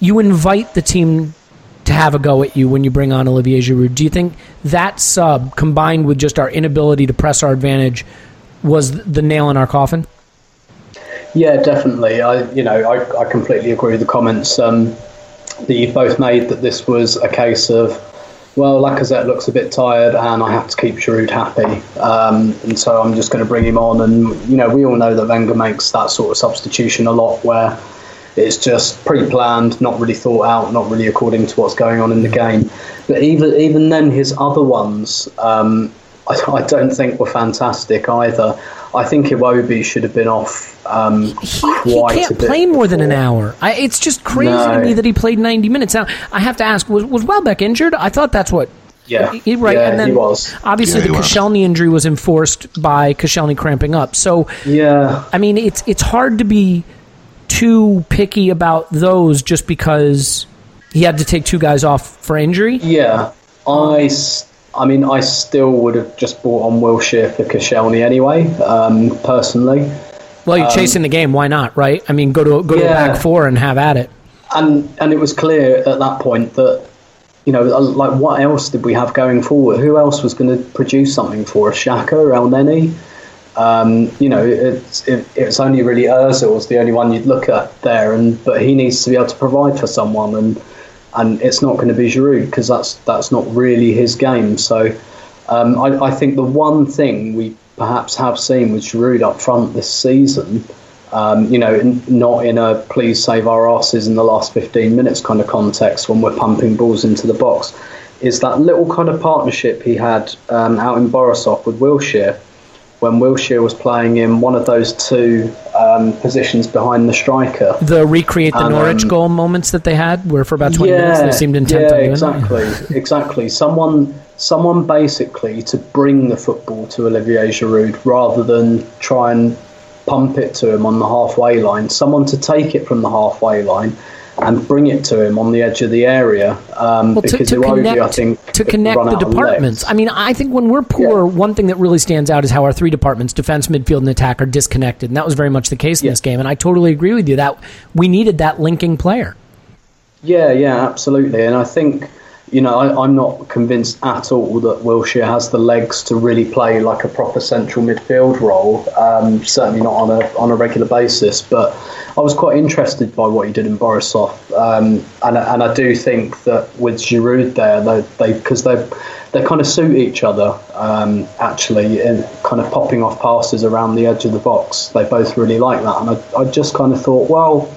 you invite the team to have a go at you when you bring on Olivier Giroud. Do you think that sub combined with just our inability to press our advantage was the nail in our coffin? Yeah, definitely. I, you know, I, I completely agree with the comments um, that you both made that this was a case of well, Lacazette looks a bit tired, and I have to keep Giroud happy, um, and so I'm just going to bring him on. And you know, we all know that Wenger makes that sort of substitution a lot, where it's just pre-planned, not really thought out, not really according to what's going on in the game. But even even then, his other ones, um, I, I, don't think were fantastic either. I think Iwobi should have been off um, he, he can't play more before. than an hour. I, it's just crazy no. to me that he played 90 minutes. Now, I have to ask, was, was Welbeck injured? I thought that's what yeah, he, right. Yeah, and then he was. Obviously, yeah, the Koscielny injury was enforced by Koscielny cramping up. So, yeah, I mean, it's it's hard to be too picky about those just because he had to take two guys off for injury. Yeah, I I mean, I still would have just bought on Wilshere for Koscielny anyway, um, personally. Well, you're um, chasing the game. Why not, right? I mean, go to go yeah. to a back four and have at it. And and it was clear at that point that you know, like what else did we have going forward? Who else was going to produce something for us? Xhaka, Elneny? Um, you know, it's it, it's only really Özil was the only one you'd look at there, and but he needs to be able to provide for someone, and and it's not going to be Giroud because that's that's not really his game. So um, I, I, think the one thing we perhaps have seen with Giroud up front this season, um, you know, not in a please save our asses in the last 15 minutes kind of context when we're pumping balls into the box, is that little kind of partnership he had um, out in Borisov with Wilshere when Wilshere was playing in one of those two um, positions behind the striker. The recreate the and, Norwich um, goal moments that they had, were for about twenty yeah, minutes they seemed intent yeah, on doing exactly, it. exactly. Someone, someone basically to bring the football to Olivier Giroud rather than try and pump it to him on the halfway line. Someone to take it from the halfway line and bring it to him on the edge of the area. Um, well, because to, to connect, I think, to connect the departments. I mean, I think when we're poor, yeah. one thing that really stands out is how our three departments, defense, midfield, and attack, are disconnected, and that was very much the case in yeah. this game. And I totally agree with you that we needed that linking player. Yeah, yeah, absolutely. And I think you know, I, am not convinced at all that Wilshere has the legs to really play like a proper central midfield role. Um, certainly not on a on a regular basis. But I was quite interested by what he did in Borisov, um, and and I do think that with Giroud there, they because they they kind of suit each other. Um, actually, in kind of popping off passes around the edge of the box, they both really like that. And I, I just kind of thought, well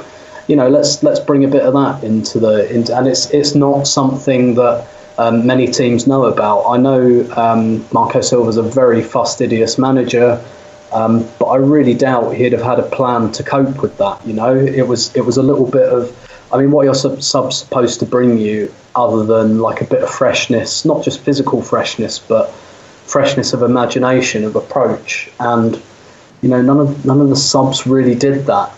you know, let's let's bring a bit of that into the into, and it's it's not something that um, many teams know about. I know um, Marco Silva's a very fastidious manager, um, but I really doubt he'd have had a plan to cope with that. You know, it was it was a little bit of, I mean, what are your sub, subs supposed to bring you other than like a bit of freshness, not just physical freshness, but freshness of imagination of approach and you know none of none of the subs really did that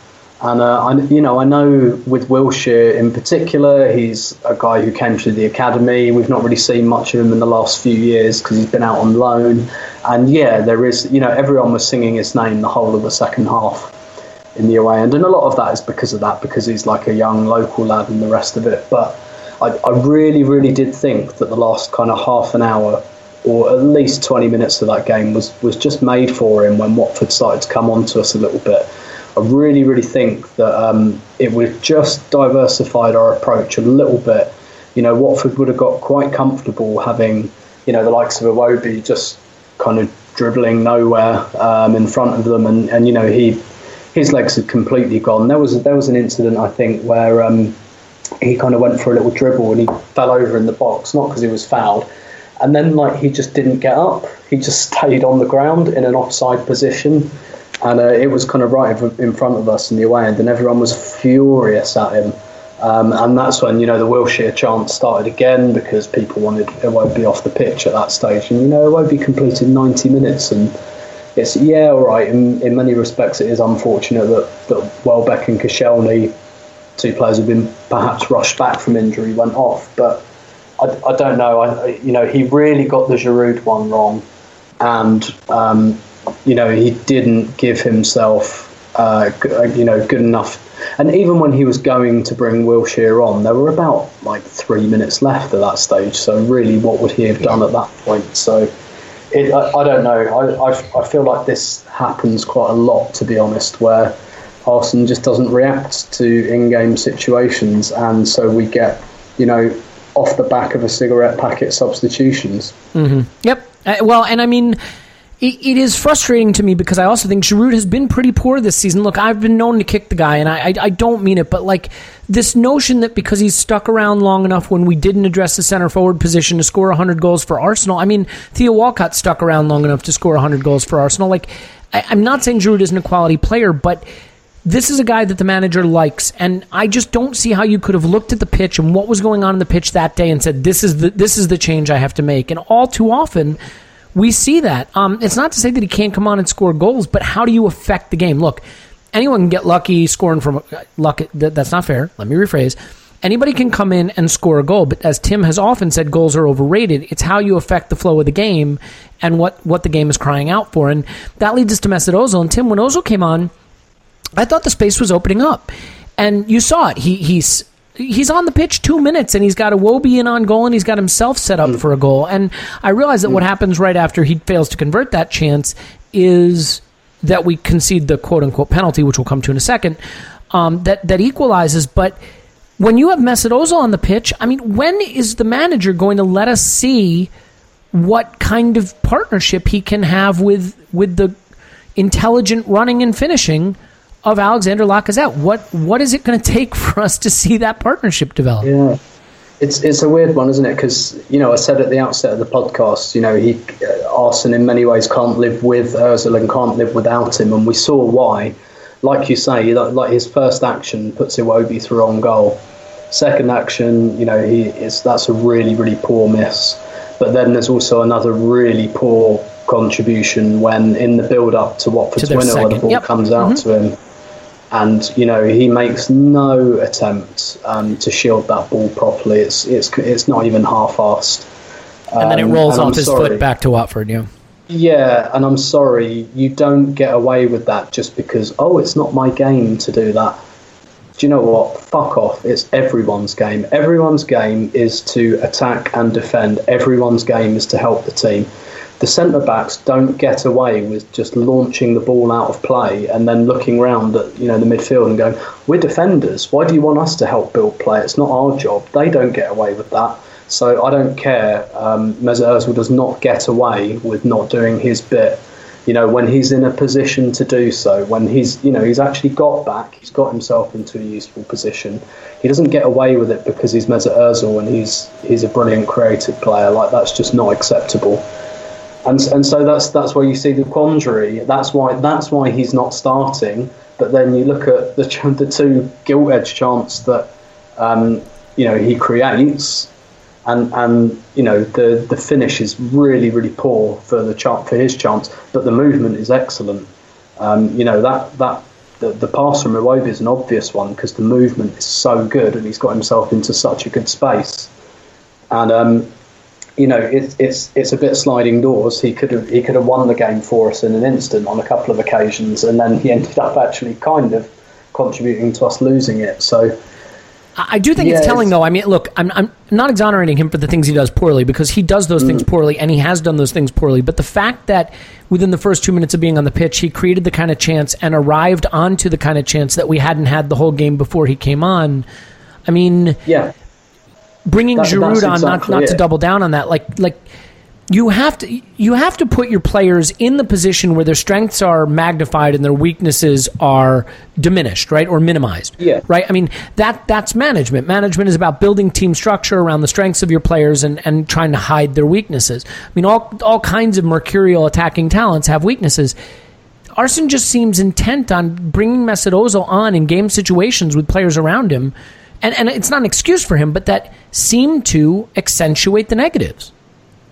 and uh, I, you know, I know with Wilshere in particular, he's a guy who came through the academy. We've not really seen much of him in the last few years because he's been out on loan. And yeah, there is, you know, everyone was singing his name the whole of the second half in the away end, and a lot of that is because of that, because he's like a young local lad and the rest of it. But I, I really, really did think that the last kind of half an hour or at least 20 minutes of that game was, was just made for him when Watford started to come on to us a little bit. I really, really think that um, it would have just diversified our approach a little bit. You know, Watford would have got quite comfortable having, you know, the likes of Iwobi just kind of dribbling nowhere um, in front of them, and, and you know he his legs had completely gone. There was there was an incident I think where um, he kind of went for a little dribble and he fell over in the box, not because he was fouled, and then like he just didn't get up. He just stayed on the ground in an offside position and uh, it was kind of right in front of us in the away end, and everyone was furious at him. Um, and that's when you know the Wilshere chant started again because people wanted it won't be off the pitch at that stage, and you know it won't be completed 90 minutes, and it's yeah, all right. In, in many respects, it is unfortunate that that Welbeck and Koscielny, two players who've been perhaps rushed back from injury, went off, but. I, I don't know. I, you know, he really got the Giroud one wrong, and um, you know, he didn't give himself, uh, uh, you know, good enough. And even when he was going to bring Wilshere on, there were about like three minutes left at that stage. So really, what would he have done at that point? So it, I, I, don't know. I, I, I feel like this happens quite a lot, to be honest, where Arsene just doesn't react to in-game situations, and so we get, you know, off the back of a cigarette packet substitutions. Mm-hmm. Yep. Uh, well, and I mean it, it is frustrating to me because I also think Giroud has been pretty poor this season. Look, I've been known to kick the guy, and I, I, I don't mean it, but like this notion that because he's stuck around long enough when we didn't address the center forward position to score 100 goals for Arsenal. I mean, Theo Walcott stuck around long enough to score 100 goals for Arsenal. Like, I, I'm not saying Giroud isn't a quality player, but this is a guy that the manager likes, and I just don't see how you could have looked at the pitch and what was going on in the pitch that day and said, "This is the this is the change I have to make." And all too often, we see that. Um, it's not to say that he can't come on and score goals, but how do you affect the game? Look, anyone can get lucky scoring from luck. That's not fair. Let me rephrase. Anybody can come in and score a goal, but as Tim has often said, goals are overrated. It's how you affect the flow of the game and what, what the game is crying out for. And that leads us to Mesut Ozil. And Tim, when Ozil came on, I thought the space was opening up. And you saw it. He, he's he's on the pitch two minutes and he's got Iwobi in on goal and he's got himself set up mm. for a goal. And I realize that mm. what happens right after he fails to convert that chance is that we concede the quote unquote penalty, which we'll come to in a second, um, that, that equalizes. But when you have Mesut Ozil on the pitch, I mean, when is the manager going to let us see what kind of partnership he can have with with the intelligent running and finishing of Alexander Lacazette. What what is it going to take for us to see that partnership develop? Yeah. It's, it's a weird one, isn't it? Because you know I said at the outset of the podcast, you know he uh, Arsene in many ways can't live with Özil and can't live without him, and we saw why. Like you say, like his first action puts Iwobi through on goal. Second action, you know, he is that's a really really poor miss. But then there's also another really poor contribution when in the build up to Watford's to winner, where the ball yep. comes out mm-hmm. to him and you know he makes no attempt um, to shield that ball properly. It's it's it's not even half-assed. Um, and then it um, rolls off his sorry. foot back to Watford. Yeah. Yeah, and I'm sorry, you don't get away with that just because oh, it's not my game to do that. do you know what? Fuck off. It's everyone's game. Everyone's game is to attack and defend. Everyone's game is to help the team. The centre backs don't get away with just launching the ball out of play and then looking round at you know the midfield and going, "We're defenders. Why do you want us to help build play? It's not our job." They don't get away with that. So I don't care. Um, Mesut Ozil does not get away with not doing his bit you know, when he's in a position to do so, when he's, you know, he's actually got back, he's got himself into a useful position. He doesn't get away with it because he's Mesut Ozil and he's he's a brilliant creative player. Like that's just not acceptable. And and so that's that's where you see the quandary. That's why that's why he's not starting. But then you look at the the two gilt edge chants that um, you know he creates and and you know the the finish is really really poor for the chance for his chance, but the movement is excellent. Um, you know that that the, the pass from Iwobi is an obvious one because the movement is so good and he's got himself into such a good space. And um, you know it's it's it's a bit sliding doors. He could have he could have won the game for us in an instant on a couple of occasions, and then he ended up actually kind of contributing to us losing it. So I do think it's telling, though. I mean, look, I'm, I'm not exonerating him for the things he does poorly because he does those mm. things poorly and he has done those things poorly. But the fact that within the first two minutes of being on the pitch, he created the kind of chance and arrived onto the kind of chance that we hadn't had the whole game before he came on. I mean, yeah, bringing that, Giroud on, not not to double down on that, like like you have to you have to put your players in the position where their strengths are magnified and their weaknesses are diminished, right, or minimized. Yeah. Right. I mean that that's management. Management is about building team structure around the strengths of your players and, and trying to hide their weaknesses. I mean all all kinds of mercurial attacking talents have weaknesses. Arsene just seems intent on bringing Mesut Ozil on in game situations with players around him, and and it's not an excuse for him, but that seemed to accentuate the negatives.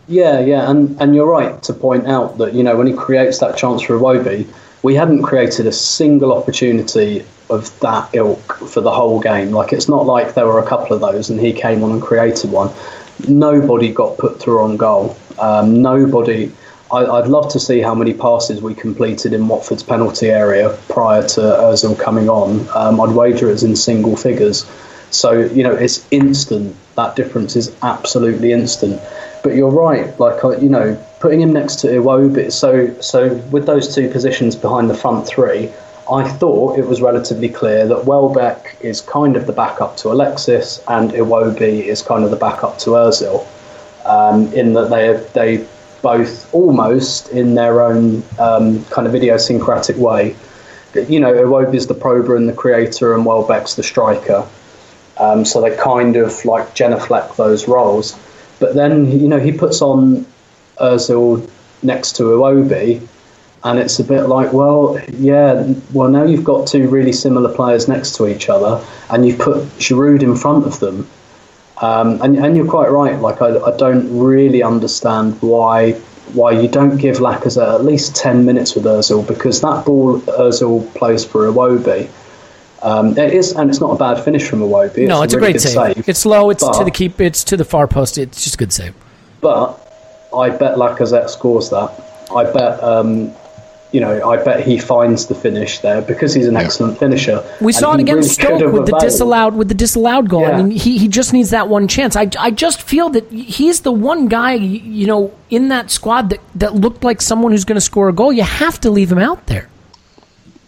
Yeah, yeah, and, and you're right to point out that you know when he creates that chance for Iwobi, we hadn't created a single opportunity of that ilk for the whole game. Like it's not like there were a couple of those and he came on and created one. Nobody got put through on goal. Um, nobody. I, would love to see how many passes we completed in Watford's penalty area prior to Özil coming on. Um, I'd wager it's in single figures. So you know it's instant. That difference is absolutely instant. But you're right. Like uh, you know, putting him next to Iwobi. So so with those two positions behind the front three, I thought it was relatively clear that Welbeck is kind of the backup to Alexis, and Iwobi is kind of the backup to Özil. Um, in that they they both almost in their own um, kind of idiosyncratic way. You know, Iwobi is the prober and the creator, and Welbeck's the striker. Um, so they kind of like genuflect those roles. But then, you know, he puts on Ozil next to Iwobi, and it's a bit like, well, yeah, well, now you've got two really similar players next to each other, and you've put Giroud in front of them. Um, and, and you're quite right. Like, I, I don't really understand why why you don't give Lacazette at least 10 minutes with Ozil because that ball Ozil plays for Iwobi um, it is, and it's not a bad finish from Iwobi. No, it's, a, a great save. save. It's low. It's but, to the keep. It's to the far post. It's just a good save. But I bet Lacazette scores that. I bet. Um, you know, I bet he finds the finish there because he's an yeah. excellent finisher. We saw it against really Stoke with the disallowed with the disallowed goal. Yeah. I mean, he, he just needs that one chance. I, I just feel that he's the one guy you know in that squad that, that looked like someone who's going to score a goal. You have to leave him out there.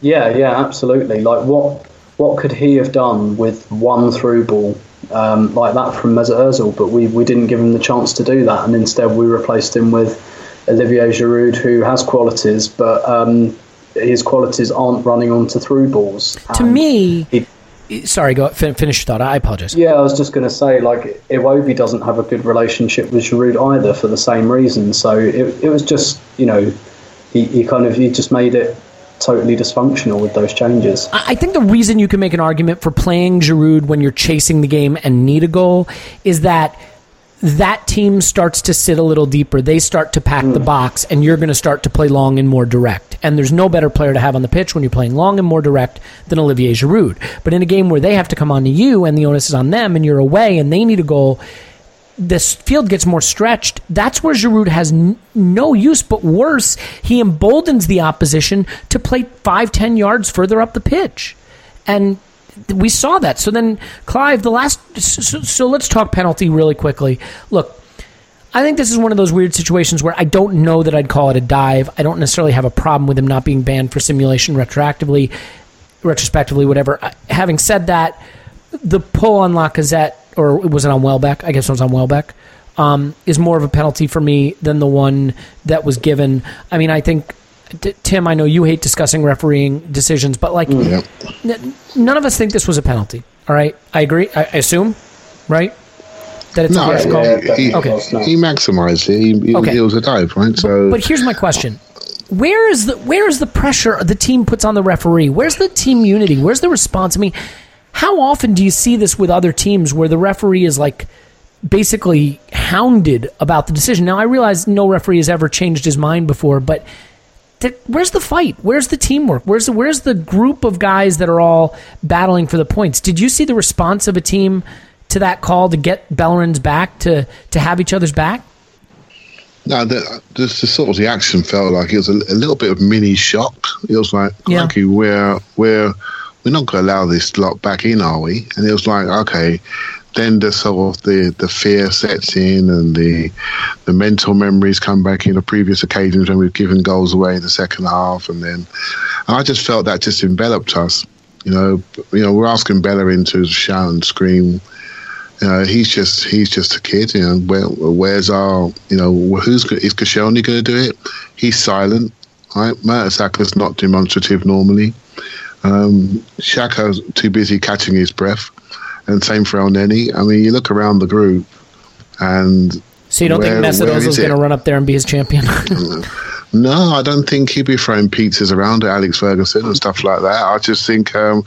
Yeah, yeah, absolutely. Like what what could he have done with one through ball um, like that from Mesut Ozil? But we, we didn't give him the chance to do that, and instead we replaced him with Olivier Giroud, who has qualities, but um, his qualities aren't running onto through balls. To me. He, Sorry, go finish your thought. I apologize. Yeah, I was just going to say, like, Iwobi doesn't have a good relationship with Giroud either for the same reason. So it, it was just, you know, he, he kind of he just made it totally dysfunctional with those changes. I think the reason you can make an argument for playing Giroud when you're chasing the game and need a goal is that that team starts to sit a little deeper. They start to pack mm. the box, and you're going to start to play long and more direct. And there's no better player to have on the pitch when you're playing long and more direct than Olivier Giroud. But in a game where they have to come on to you and the onus is on them, and you're away and they need a goal, this field gets more stretched, that's where Giroud has n- no use. But worse, he emboldens the opposition to play five, ten yards further up the pitch, and we saw that. So then, Clive, the last. So, so let's talk penalty really quickly. Look, I think this is one of those weird situations where I don't know that I'd call it a dive. I don't necessarily have a problem with him not being banned for simulation retroactively, retrospectively, whatever. Uh, Having said that, the pull on Lacazette, or was it on Welbeck? I guess it was on Welbeck. Um, is more of a penalty for me than the one that was given. I mean, I think T- Tim, I know you hate discussing refereeing decisions, but like, Yeah. n- none of us think this was a penalty. All right, I agree. I, I assume, right, that it's a No, call. yeah, he, Okay. he maximised it. He, he, Okay. it was a dive, right? So But here's my question: Where is the where is the pressure the team puts on the referee? Where's the team unity? Where's the response? I mean, how often do you see this with other teams where the referee is like basically hounded about the decision? Now I realize no referee has ever changed his mind before, but th- where's the fight? Where's the teamwork? Where's the where's the group of guys that are all battling for the points? Did you see the response of a team to that call to get Bellerin's back to to have each other's back? No, the, the, the sort of the action felt like it was a, a little bit of mini shock. It was like, Yeah. okay, we're we're we're not going to allow this lot back in, are we? And it was like, okay. Then the sort of the, the fear sets in, and the the mental memories come back in of previous occasions when we've given goals away in the second half, and then and I just felt that just enveloped us. You know, you know, we're asking Bellerin to shout and scream you know, he's just he's just a kid. You know, where, where's our you know who's is Koscielny going to do it? He's silent. Right, Mertesack's not demonstrative normally. Um, Xhaka's too busy catching his breath, and same for Elneny. I mean, you look around the group, and So you don't Where- think Mesut is going to run up there and be his champion? No, I don't think he'd be throwing pizzas around at Alex Ferguson and stuff like that. I just think um,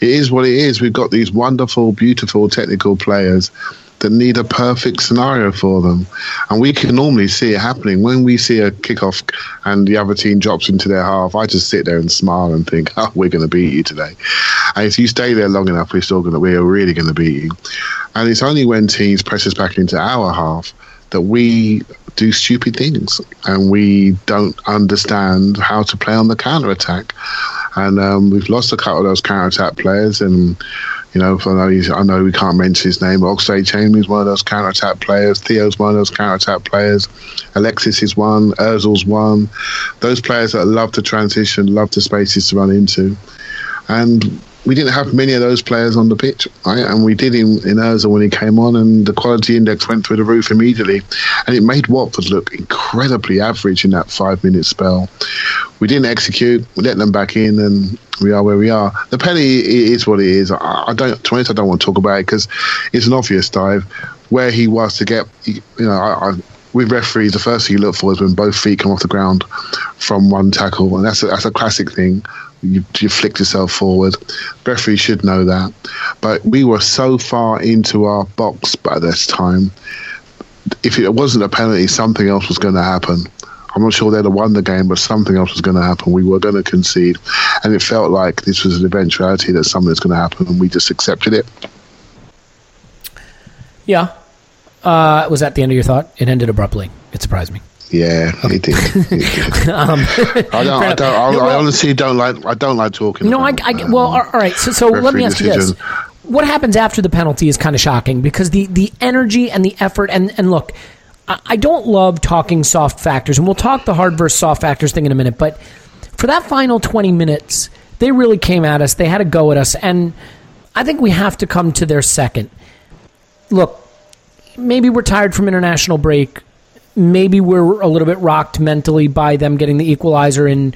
it is what it is. We've got these wonderful, beautiful technical players that need a perfect scenario for them. And we can normally see it happening. When we see a kickoff and the other team drops into their half, I just sit there and smile and think, oh, we're going to beat you today. And if you stay there long enough, we're still going to, we're really going to beat you. And it's only when teams press us back into our half that we do stupid things and we don't understand how to play on the counter attack. And um, we've lost a couple of those counter attack players. And, you know, I know, he's, I know we can't mention his name, but Oxlade Chamberlain's one of those counter attack players. Theo's one of those counter attack players. Alexis is one. Ozil's one. Those players that love to transition, love the spaces to run into. And we didn't have many of those players on the pitch, right? And we did in, in Ozil when he came on, and the quality index went through the roof immediately. And it made Watford look incredibly average in that five minute spell. We didn't execute, we let them back in, and we are where we are. The penalty is what it is. I, don't, to honest, I don't want to talk about it because it's an obvious dive. Where he was to get, you know, I, I with referees, the first thing you look for is when both feet come off the ground from one tackle, and that's a, that's a classic thing. You, you flicked yourself forward. Referee should know that, but we were so far into our box by this time. If it wasn't a penalty, something else was going to happen. I'm not sure they'd have won the game, but something else was going to happen. We were going to concede, and it felt like this was an eventuality that something was going to happen, and we just accepted it. yeah. Uh, was that the end of your thought? It ended abruptly. It surprised me. Yeah, it did. Um, I don't. I, don't I, I honestly don't like. I don't like talking. No, I, about, I um, well, all right. So, so let me ask you this. What happens after the penalty is kind of shocking because the the energy and the effort and and look, I, I don't love talking soft factors, and we'll talk the hard versus soft factors thing in a minute. But for that final twenty minutes, they really came at us. They had a go at us, and I think we have to come to their second. Look, maybe we're tired from international break. Maybe we're a little bit rocked mentally by them getting the equalizer in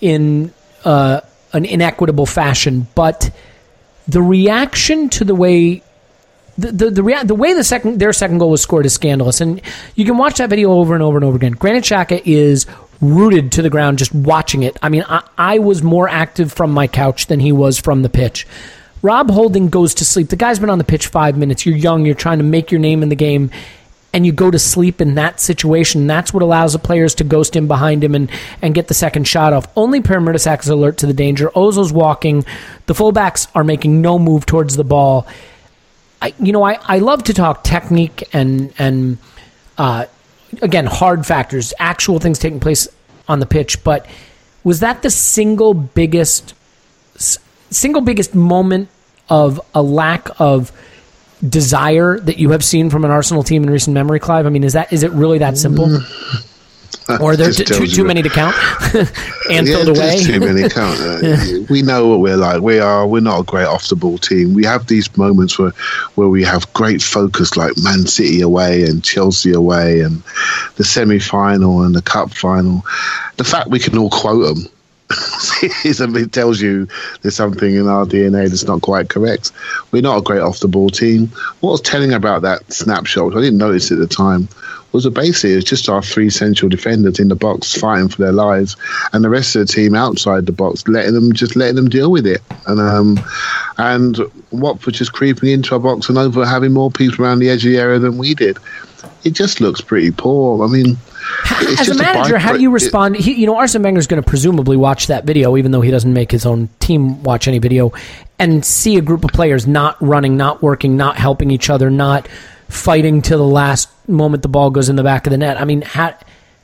in uh, an inequitable fashion, but the reaction to the way the the the, rea- the way the second their second goal was scored is scandalous, and you can watch that video over and over and over again. Granit Xhaka is rooted to the ground just watching it. I mean, I, I was more active from my couch than he was from the pitch. Rob Holding goes to sleep. The guy's been on the pitch five minutes. You're young. You're trying to make your name in the game and you go to sleep in that situation. That's what allows the players to ghost in behind him and, and get the second shot off. Only Per Mertesack is alert to the danger. Ozil's walking. The fullbacks are making no move towards the ball. I, you know, I, I love to talk technique and and uh, again hard factors, actual things taking place on the pitch. But was that the single biggest single biggest moment of a lack of desire that you have seen from an Arsenal team in recent memory, Clive? I mean, is that is it really that simple? or are there t- too, too many to count? and yeah, filled away. too many count. Uh, We know what we're like. We are. We're not a great off the ball team. We have these moments where where we have great focus, like Man City away and Chelsea away, and the semi final and the cup final. The fact we can all quote them. it tells you there's something in our DNA that's not quite correct. We're not a great off the ball team. What was telling about that snapshot, I didn't notice at the time, was that basically it's just our three central defenders in the box fighting for their lives, and the rest of the team outside the box letting them just letting them deal with it. And um, and Watford just creeping into our box and over having more people around the edge of the area than we did. It just looks pretty poor. I mean, As a manager, how do you it- respond? He, you know, Arsene Wenger is going to presumably watch that video, even though he doesn't make his own team watch any video, and see a group of players not running, not working, not helping each other, not fighting to the last moment the ball goes in the back of the net. I mean, how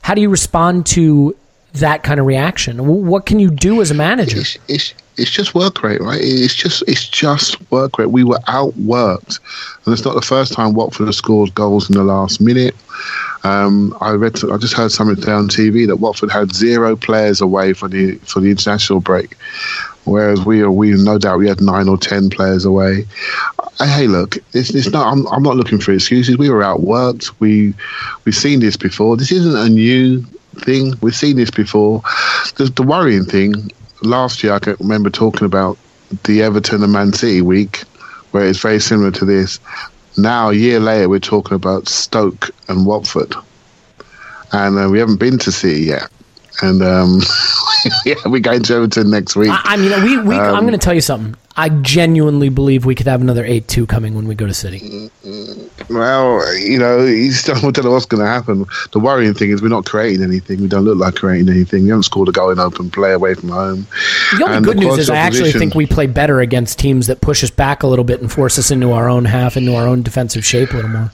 how do you respond to that kind of reaction? What can you do as a manager? it's, it's it's just work rate, right? It's just it's just work rate. We were outworked, and it's not the first time Watford has scored goals in the last minute. Um, I read, I just heard something today on TV that Watford had zero players away for the for the international break, whereas we are we no doubt we had nine or ten players away. Uh, Hey, look, it's, it's not. I'm, I'm not looking for excuses. We were outworked. We we've seen this before. This isn't a new thing. We've seen this before. The, the worrying thing last year, I can remember talking about the Everton and Man City week, where it's very similar to this. Now, a year later, we're talking about Stoke and Watford, and uh, we haven't been to City yet. And um, yeah, we're going to Everton next week. I, I mean, we, we I'm Um, going to tell you something. I genuinely believe we could have another eight two coming when we go to City. Well, you know, you still don't know what's going to happen. The worrying thing is we're not creating anything. We don't look like creating anything. We haven't scored a goal in open play away from home. The only And good the news is I actually think we play better against teams that push us back a little bit and force us into our own half, into our own defensive shape a little more.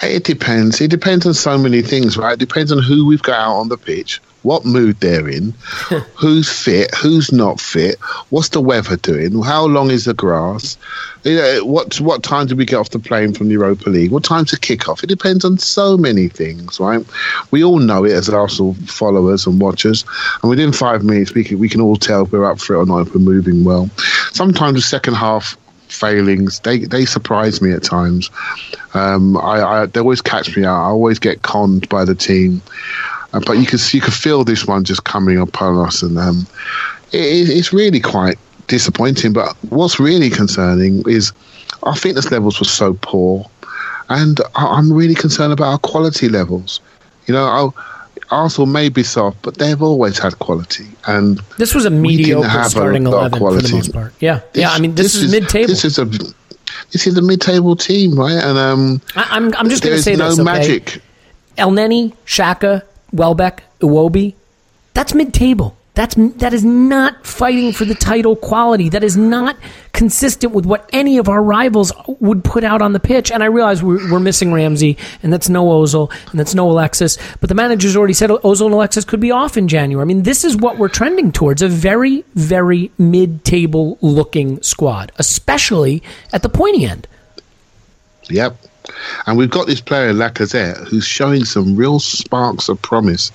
It depends. It depends on so many things, right? It depends on who we've got out on the pitch, what mood they're in, who's fit, who's not fit, what's the weather doing, how long is the grass, you know, what what time do we get off the plane from the Europa League, what time's the kick-off? It depends on so many things, right? We all know it as Arsenal followers and watchers, and within five minutes we can, we can all tell if we're up for it or not, if we're moving well. Sometimes the second half failings they they surprise me at times. Um, I, I they always catch me out. I always get conned by the team, uh, but you can you can feel this one just coming upon us, and um, it, it- it's really quite disappointing. But what's really concerning is our fitness levels were so poor, and I, I'm really concerned about our quality levels. You know, our, Arsenal may be soft, but they've always had quality, and This was a mediocre starting eleven for the most part. Yeah, yeah. I mean, this, is, mid-table. This is a this is a mid-table team, right? And um, I, I'm I'm just going to say no this. Okay? magic. El Neni, Xhaka, Welbeck, Iwobi, that's mid-table. That's that is not fighting for the title quality. That is not consistent with what any of our rivals would put out on the pitch. And I realize we're, we're missing Ramsey, and that's no Ozil, and that's no Alexis. But the manager's already said Ozil and Alexis could be off in January. I mean, this is what we're trending towards—a very, very mid-table looking squad, especially at the pointy end. Yep. And we've got this player, Lacazette, who's showing some real sparks of promise.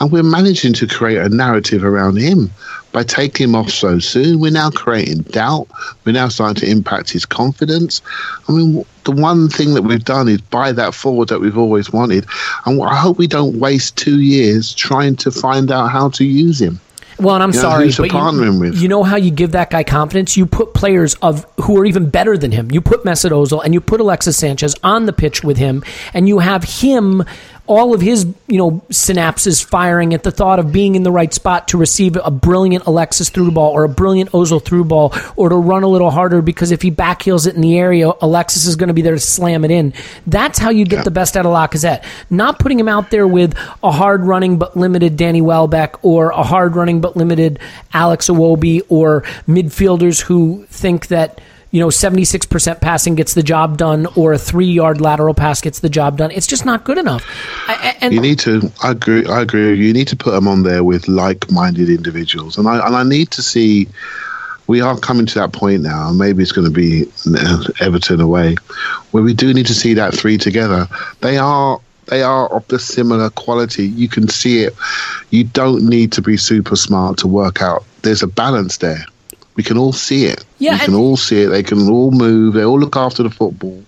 And we're managing to create a narrative around him by taking him off so soon. We're now creating doubt. We're now starting to impact his confidence. I mean, the one thing that we've done is buy that forward that we've always wanted. And I hope we don't waste two years trying to find out how to use him. Well, and I'm You know, sorry, but you, you know how you give that guy confidence? You put players of who are even better than him. You put Mesut Ozil and you put Alexis Sanchez on the pitch with him, and you have him. All of his, you know, synapses firing at the thought of being in the right spot to receive a brilliant Alexis through ball or a brilliant Ozil through ball or to run a little harder because if he backheels it in the area, Alexis is going to be there to slam it in. That's how you get the best out of Lacazette. Not putting him out there with a hard running but limited Danny Welbeck or a hard running but limited Alex Iwobi or midfielders who think that you know 76% passing gets the job done or a 3 yard lateral pass gets the job done. It's just not good enough. I, and You need to. I agree. I agree. You need to put them on there with like-minded individuals, and I and I need to see we are coming to that point now, and maybe it's going to be uh, Everton away, where we do need to see that three together. They are they are of the similar quality. You can see it. You don't need to be super smart to work out. There's a balance there. We can all see it. Yeah, we can all see it. They can all move. They all look after the football.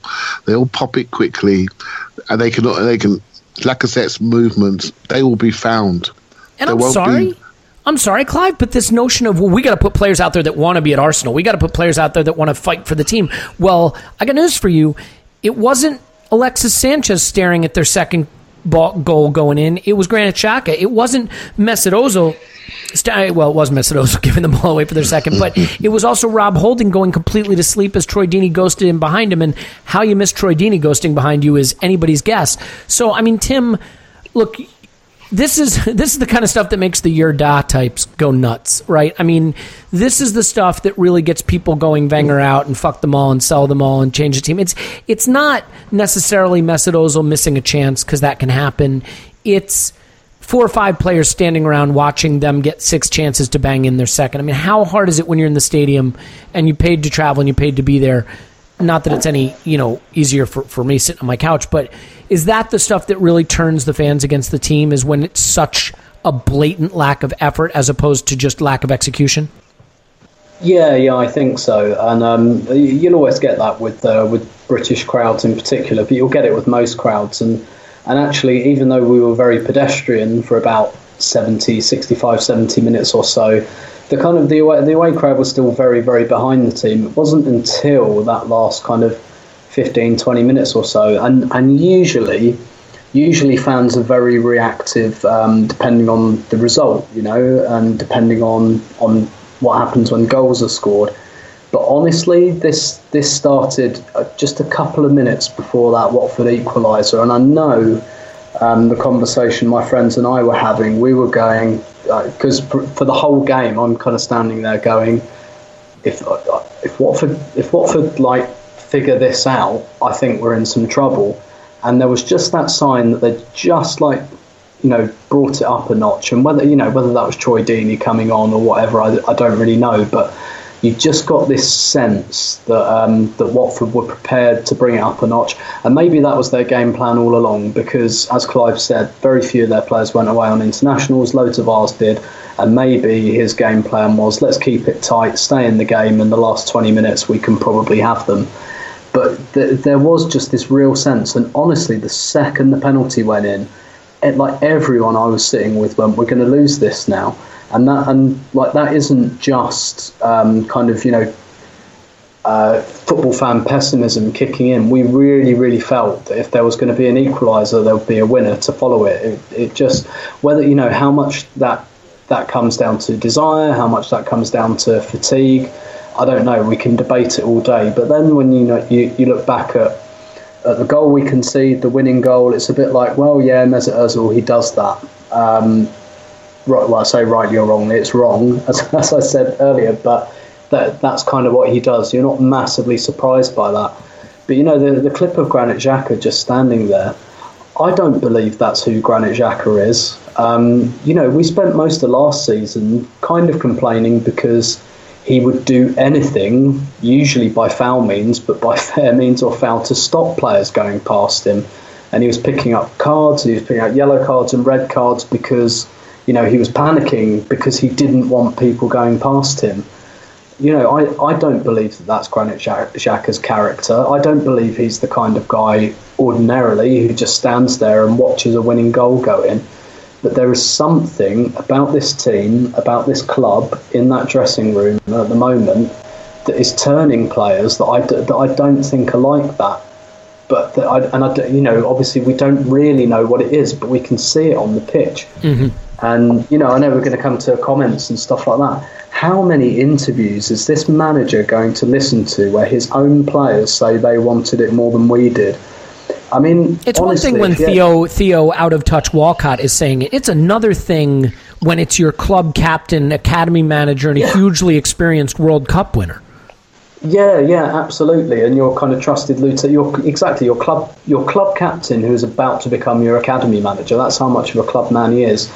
They all pop it quickly, and they can they can Lacazette's movements. They will be found. And there I'm sorry. Be, I'm sorry, Clive, but this notion of, well, we got to put players out there that want to be at Arsenal. We got to put players out there that want to fight for the team. Well, I got news for you. It wasn't Alexis Sanchez staring at their second ball, goal going in. It was Granit Xhaka. It wasn't Mesut Ozil. Well, it was Mesut Ozil giving the ball away for their second, but it was also Rob Holding going completely to sleep as Troy Deeney ghosted him behind him. And how you miss Troy Deeney ghosting behind you is anybody's guess. So, I mean, Tim, look, this is this is the kind of stuff that makes the your da types go nuts, right? I mean, this is the stuff that really gets people going Wenger out and fuck them all and sell them all and change the team. It's it's not necessarily Mesut Ozil missing a chance because that can happen. It's four or five players standing around watching them get six chances to bang in their second. I mean, how hard is it when you're in the stadium and you paid to travel and you paid to be there? Not that it's any you know easier for, for me sitting on my couch, but is that the stuff that really turns the fans against the team? Is when it's such a blatant lack of effort as opposed to just lack of execution? Yeah, yeah, I think so. And um, you'll always get that with uh, with British crowds in particular, but you'll get it with most crowds. And and actually, even though we were very pedestrian for about 70, 65, 70 minutes or so, the kind of the away, the away crowd was still very, very behind the team. It wasn't until that last kind of 15, 20 minutes or so, and and usually, usually fans are very reactive, um, depending on the result, you know, and depending on on what happens when goals are scored. But honestly, this this started uh, just a couple of minutes before that Watford equaliser, and I know um, the conversation my friends and I were having. We were going because uh, for the whole game, I'm kind of standing there going, if if Watford if Watford like figure this out, I think we're in some trouble. And there was just that sign that they just like you know brought it up a notch, and whether you know whether that was Troy Deeney coming on or whatever, I, I don't really know, but you just got this sense that um, that Watford were prepared to bring it up a notch, and maybe that was their game plan all along. Because as Clive said, very few of their players went away on internationals. Loads of ours did, and maybe his game plan was let's keep it tight, stay in the game, and the last 20 minutes we can probably have them. But th- there was just this real sense, and honestly, the second the penalty went in, it, like everyone I was sitting with went, "We're going to lose this now." And that and like that isn't just um, kind of you know uh, football fan pessimism kicking in. We really, really felt that if there was going to be an equaliser, there would be a winner to follow it. it. It just whether you know how much that that comes down to desire, how much that comes down to fatigue. I don't know. We can debate it all day, but then when you know you, you look back at at the goal we concede, the winning goal, it's a bit like, well, yeah, Mesut Ozil, he does that. Um, right, well, I say rightly or wrongly, it's wrong, as, as I said earlier, but that that's kind of what he does. You're not massively surprised by that. But you know, the, the clip of Granit Xhaka just standing there, I don't believe that's who Granit Xhaka is. Um, you know, we spent most of last season kind of complaining because he would do anything, usually by foul means, but by fair means or foul, to stop players going past him. And he was picking up cards, he was picking up yellow cards and red cards because you know, he was panicking because he didn't want people going past him. You know, I, I don't believe that that's Granit Xhaka's character. I don't believe he's the kind of guy ordinarily who just stands there and watches a winning goal go in. But there is something about this team, about this club in that dressing room at the moment that is turning players that I, that I don't think are like that but I, and I, you know, obviously we don't really know what it is, but we can see it on the pitch. Mm-hmm. And you know, I know we're going to come to comments and stuff like that. How many interviews is this manager going to listen to where his own players say they wanted it more than we did? I mean, it's honestly, one thing when Theo Theo out of touch Walcott is saying it. It's another thing when it's your club captain, academy manager, and a yeah. hugely experienced World Cup winner. Yeah, yeah, absolutely. And your kind of trusted lieutenant, your exactly your club, your club captain who is about to become your academy manager. That's how much of a club man he is.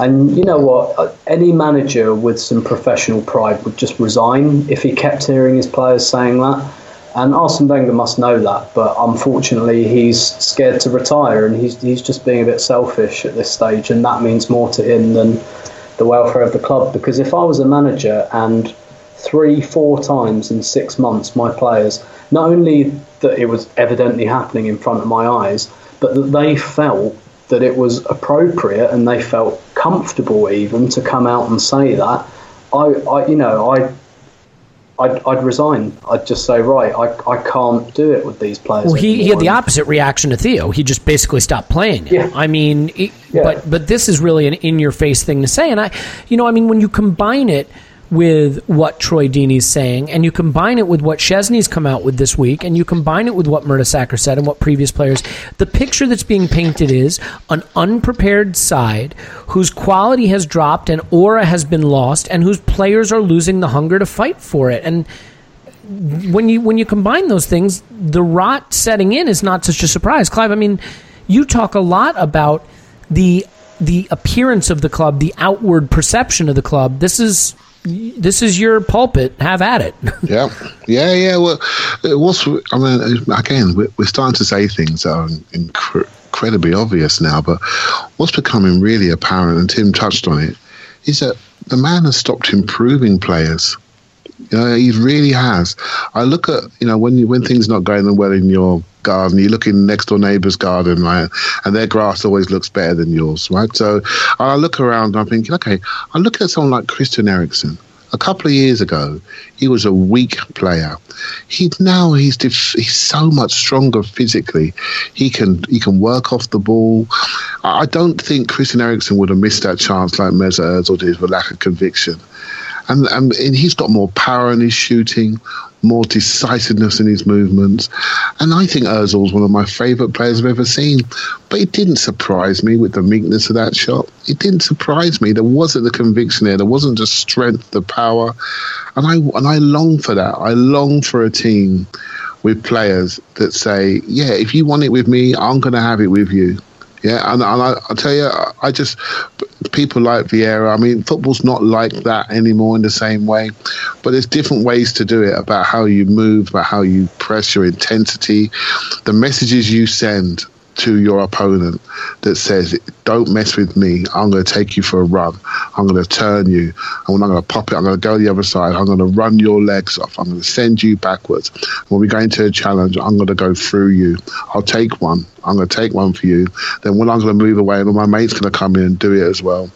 And you know what? Uh, Any manager with some professional pride would just resign if he kept hearing his players saying that. And Arsene Wenger must know that, but unfortunately, he's scared to retire, and he's he's just being a bit selfish at this stage, and that means more to him than the welfare of the club. Because if I was a manager and three, four times in six months, my players, not only that it was evidently happening in front of my eyes, but that they felt that it was appropriate and they felt comfortable even to come out and say that, I, I you know, I. I'd, I'd resign. I'd just say, right, I, I can't do it with these players. Well, he, he had the opposite reaction to Theo. He just basically stopped playing. It. Yeah. I mean, it, Yeah. but but this is really an in your face thing to say, and I, you know, I mean, when you combine it with what Troy Deeney's saying, and you combine it with what Szczesny's come out with this week, and you combine it with what Mertesacker said and what previous players, the picture that's being painted is an unprepared side whose quality has dropped and aura has been lost, and whose players are losing the hunger to fight for it, and when you when you combine those things, the rot setting in is not such a surprise. Clive, I mean, you talk a lot about the the appearance of the club, the outward perception of the club. This is this is your pulpit. Have at it. Yeah, yeah, yeah. Well, uh, it was. I mean, uh, again, we're, we're starting to say things that are incre- incredibly obvious now, but what's becoming really apparent, and Tim touched on it, is that the man has stopped improving players. You know, he really has. I look at you know when you, when things not going well in your garden, you look in next door neighbour's garden, right, and their grass always looks better than yours, right? So I look around, I'm thinking, okay, I look at someone like Christian Eriksen. A couple of years ago, he was a weak player. He now he's def- he's so much stronger physically. He can he can work off the ball. I don't think Christian Eriksen would have missed that chance like Mesut Ozil did with lack of conviction and, and he's got more power in his shooting, more decisiveness in his movements. And I think Ozil's one of my favourite players I've ever seen. But it didn't surprise me with the meekness of that shot. It didn't surprise me. There wasn't the conviction there. There wasn't the strength, the power. And I and I long for that. I long for a team with players that say, yeah, if you want it with me, I'm going to have it with you. Yeah, and, and I, I tell you, I- just people like Vieira. I mean, football's not like that anymore in the same way, but there's different ways to do it about how you move, about how you press your intensity, the messages you send to your opponent that says, "Don't mess with me. I'm going to take you for a run. I'm going to turn you. I'm not going to pop it. I'm going to go the other side. I'm going to run your legs off. I'm going to send you backwards. When we go into a challenge, I'm going to go through you. I'll take one. I'm going to take one for you. Then when I'm going to move away, and my mates going to come in and do it as well.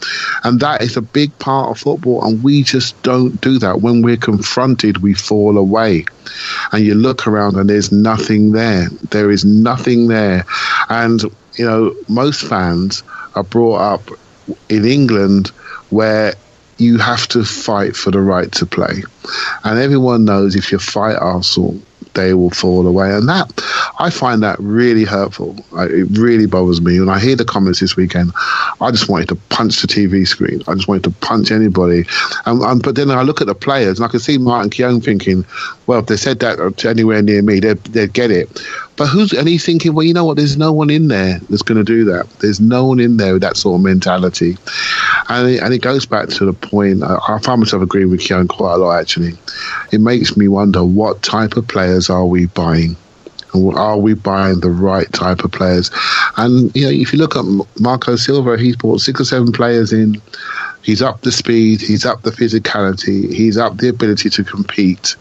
And that is a big part of football, and we just don't do that. When we're confronted, we fall away. And you look around, and there's nothing there. There is nothing there. And you know, most fans are brought up in England where you have to fight for the right to play. And everyone knows if you fight Arsenal, they will fall away. And that, I find that really hurtful. I, it really bothers me. When I hear the comments this weekend, I just wanted to punch the TV screen. I just wanted to punch anybody. And, and But then I look at the players and I can see Martin Keown thinking, well, if they said that to anywhere near me, they'd, they'd get it. But who's, and he's thinking, well, you know what? There's no one in there that's going to do that. There's no one in there with that sort of mentality. And it, and it goes back to the point, I, I find myself agreeing with Keown quite a lot, actually. It makes me wonder what type of players are we buying? And Are we buying the right type of players? And you know, if you look at Marco Silva, he's bought six or seven players in. He's up the speed, he's up the physicality, he's up the ability to compete,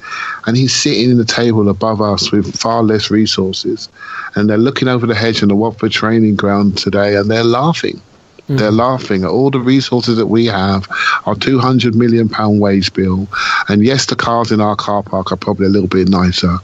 and he's sitting in the table above us with far less resources. And they're looking over the hedge on the Watford training ground today, and they're laughing. They're laughing at all the resources that we have, our two hundred million pound wage bill, and yes, the cars in our car park are probably a little bit nicer,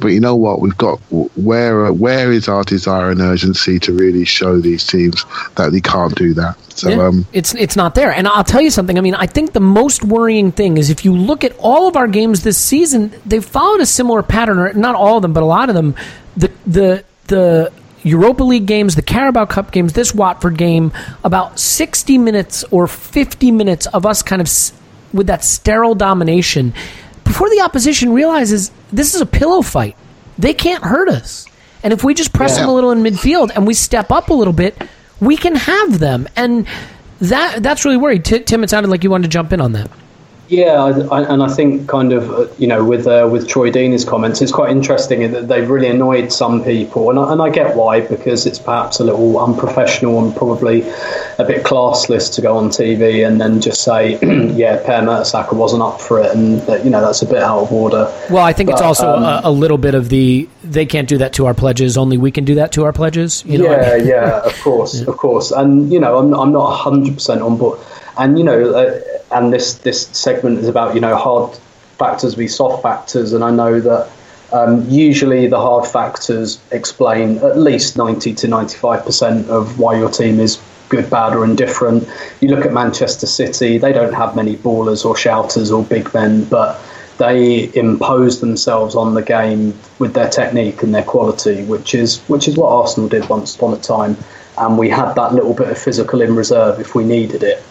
but you know what? We've got where where is our desire and urgency to really show these teams that they can't do that? So Yeah, um, it's it's not there. And I'll tell you something. I mean, I think the most worrying thing is if you look at all of our games this season, they've followed a similar pattern. Or not all of them, but a lot of them. The the the Europa League games, the Carabao Cup games, this Watford game, about sixty minutes or fifty minutes of us kind of s- with that sterile domination before the opposition realizes this is a pillow fight. They can't hurt us. And if we just press Yeah. them a little in midfield and we step up a little bit, we can have them. And that that's really worried. T- Tim, it sounded like you wanted to jump in on that. Yeah, I, I, and I think kind of uh, you know with uh, with Troy Deeney's comments, it's quite interesting that they've really annoyed some people, and I, and I get why because it's perhaps a little unprofessional and probably a bit classless to go on TV and then just say, yeah, Per Mertesacker wasn't up for it, and that, you know that's a bit out of order. Well, I think it's also um, a, a little bit of the they can't do that to our pledges. Only we can do that to our pledges. You know, yeah, yeah, of course, of course, and you know, I'm I'm not hundred percent on board, and you know, uh, and this this segment is about you know hard factors v soft factors, and I know that um, usually the hard factors explain at least ninety to ninety five percent of why your team is good, bad, or indifferent. You look at Manchester City; they don't have many ballers or shouters or big men, but they impose themselves on the game with their technique and their quality, which is which is what Arsenal did once upon a time, and we had that little bit of physical in reserve if we needed it.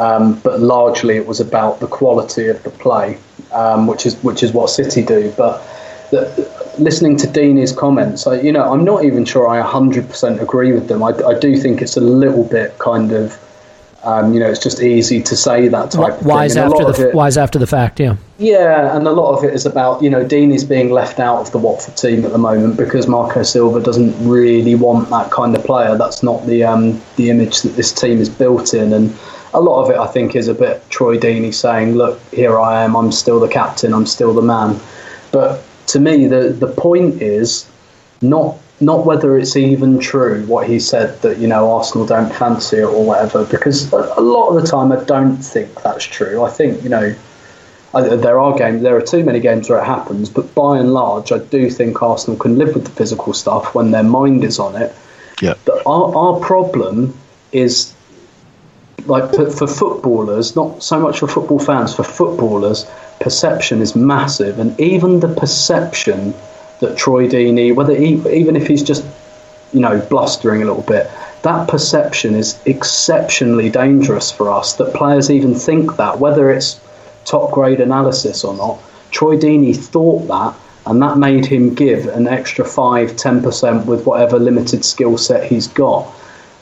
Um, but largely, it was about the quality of the play, um, which is which is what City do. But the, listening to Deeney's comments, I, you know, I'm not even sure I 100% agree with them. I, I do think it's a little bit kind of, um, you know, it's just easy to say that type of wise thing. After the it- wise after the fact. Yeah. yeah, and a lot of it is about you know Deeney's being left out of the Watford team at the moment because Marco Silva doesn't really want that kind of player. That's not the um, the image that this team is built in, and a lot of it I think is a bit Troy Deeney saying, "Look, here I am. I'm still the captain. I'm still the man." But to me, the the point is not not whether it's even true what he said that you know Arsenal don't fancy it or whatever. Because a, a lot of the time, I don't think that's true. I think you know. There are games. There are too many games where it happens, but by and large, I do think Arsenal can live with the physical stuff when their mind is on it. Yeah. But our, our problem is like for, footballers, not so much for football fans. For footballers, perception is massive, and even the perception that Troy Deeney, whether he, even if he's just you know blustering a little bit, that perception is exceptionally dangerous for us. That players even think that, whether it's top grade analysis or not. Troy Deeney thought that, and that made him give an extra 5 10% with whatever limited skill set he's got.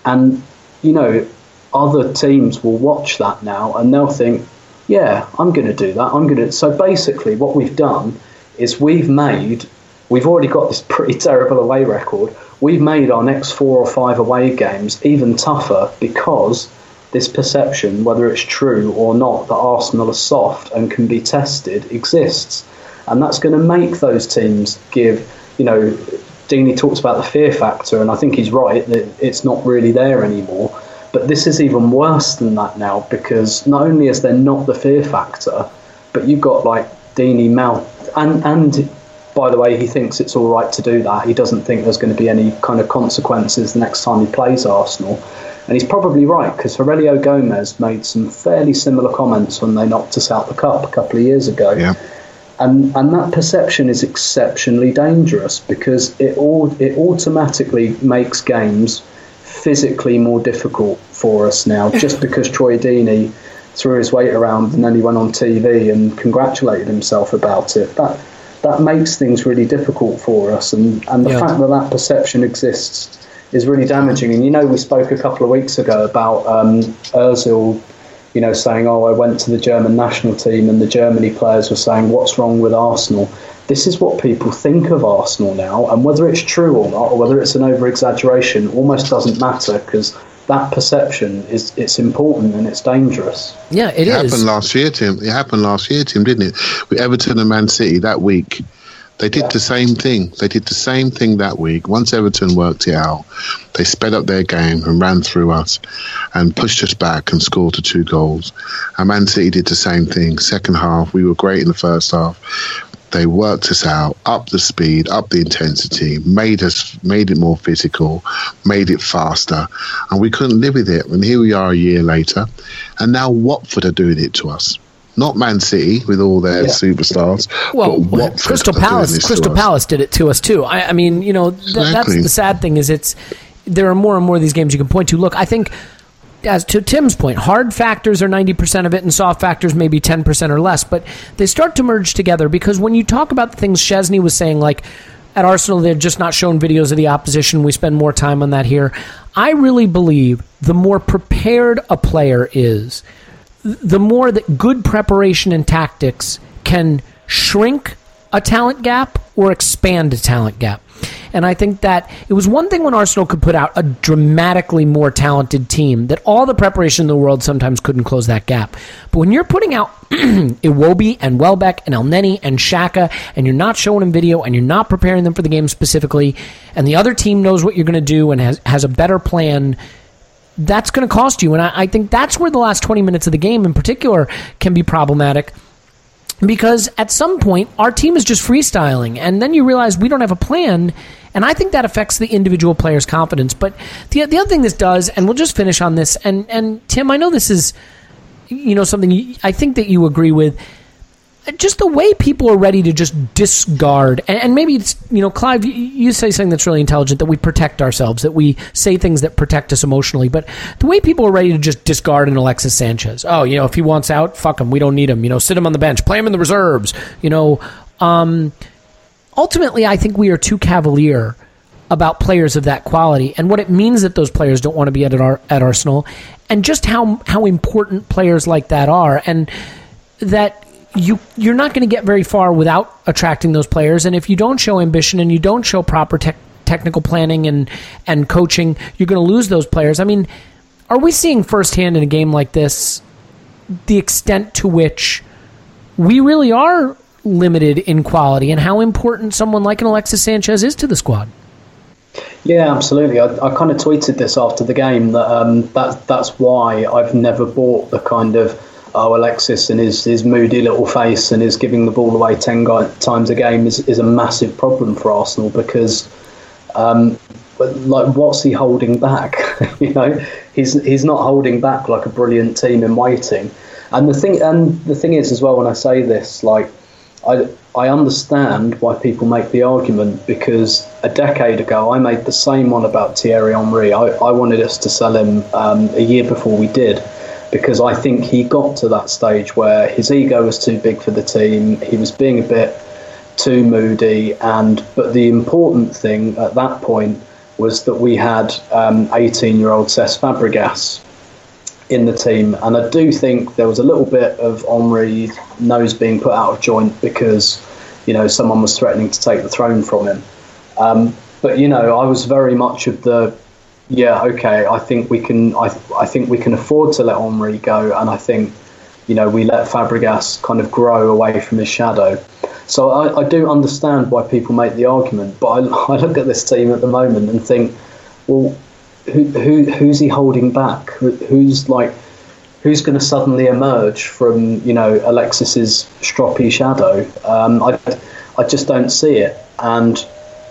And, you know, other teams will watch that now and they'll think, yeah, I'm going to do that. I'm going to. So basically, what we've done is we've made, we've already got this pretty terrible away record. We've made our next four or five away games even tougher because this perception, whether it's true or not, that Arsenal are soft and can be tested, exists. And that's going to make those teams give, you know, Deeney talks about the fear factor, and I think he's right that it's not really there anymore. But this is even worse than that now because not only is there not the fear factor, but you've got like Deeney mouth and and by the way, he thinks it's all right to do that. He doesn't think there's going to be any kind of consequences the next time he plays Arsenal. And he's probably right because Heurelho Gomes made some fairly similar comments when they knocked us out the cup a couple of years ago. Yeah. And and that perception is exceptionally dangerous because it all it automatically makes games physically more difficult for us now just because Troy Deeney threw his weight around and then he went on TV and congratulated himself about it. That that makes things really difficult for us and, and the Yeah. fact that that perception exists is really damaging. And you know, we spoke a couple of weeks ago about um, Ozil, you know, saying, "Oh, I went to the German national team," and the Germany players were saying, "What's wrong with Arsenal?" This is what people think of Arsenal now, and whether it's true or not, or whether it's an over exaggeration, almost doesn't matter because that perception is it's important and it's dangerous. Yeah, It it is. happened last year, Tim. It happened last year, Tim, didn't it? With Everton and Man City that week. They did the same thing. They did the same thing that week. Once Everton worked it out, they sped up their game and ran through us and pushed us back and scored the two goals. And Man City did the same thing. Second half, we were great in the first half. They worked us out, up the speed, up the intensity, made us made it more physical, made it faster, and we couldn't live with it. And here we are a year later, and now Watford are doing it to us. Not Man City with all their Yeah. superstars, Well, but Watford Crystal are doing Palace. this to Crystal us. Palace did it to us too. I, I mean, you know, th- that's the sad thing is it's there are more and more of these games you can point to. Look, I think as to Tim's point, hard factors are ninety percent of it, and soft factors maybe ten percent or less. But they start to merge together because when you talk about the things Szczesny was saying, like. at Arsenal, they're just not showing videos of the opposition. We spend more time on that here. I really believe the more prepared a player is, the more that good preparation and tactics can shrink a talent gap or expand a talent gap. And I think that it was one thing when Arsenal could put out a dramatically more talented team that all the preparation in the world sometimes couldn't close that gap. But when you're putting out Iwobi and Welbeck and El Elneny and Xhaka and you're not showing them video and you're not preparing them for the game specifically and the other team knows what you're going to do and has, has a better plan that's going to cost you. And I, I, think that's where the last 20 minutes of the game in particular can be problematic because at some point our team is just freestyling and then you realize we don't have a plan and I think that affects the individual player's confidence. But the, the other thing this does, and we'll just finish on this, and, and Tim, I know this is, you know, something I think that you agree with just the way people are ready to just discard, and, and maybe it's you know, Clive, you, you, say something that's really intelligent that we protect ourselves, that we say things that protect us emotionally, but the way people are ready to just discard an Alexis Sanchez. Oh, you know, if he wants out, fuck him, we don't need him. You know, sit him on the bench, play him in the reserves. You know, um, ultimately, I think we are too cavalier about players of that quality and what it means that those players don't want to be at our at Arsenal, and just how how important players like that are, and that you you're not going to get very far without attracting those players. And if you don't show ambition and you don't show proper te- technical planning and and coaching, you're going to lose those players. I mean, are we seeing firsthand in a game like this the extent to which we really are limited in quality and how important someone like an Alexis Sanchez is to the squad? Yeah, absolutely. I, I kind of tweeted this after the game that um, that that's why I've never bought the kind of oh, Alexis and his, his moody little face and his giving the ball away 10 times a game is, is a massive problem for Arsenal because, um, like, what's he holding back? you know, he's, he's not holding back like a brilliant team in waiting. And the thing, and the thing is as well, when I say this, like, I, I understand why people make the argument because a decade ago I made the same one about Thierry Henry. I, I wanted us to sell him um, a year before we did because I think he got to that stage where his ego was too big for the team. He was being a bit too moody, and but the important thing at that point was that we had 18-year-old um, Cesc Fabregas in the team, and I do think there was a little bit of Henry's nose being put out of joint because you know someone was threatening to take the throne from him. Um, but you know, I was very much of the yeah, okay, I think we can. I, I think we can afford to let Henry go, and I think you know we let Fabregas kind of grow away from his shadow. So I, I do understand why people make the argument, but I, I look at this team at the moment and think, well, who, who who's he holding back? Who's like who's going to suddenly emerge from you know Alexis's stroppy shadow? Um, I I just don't see it, and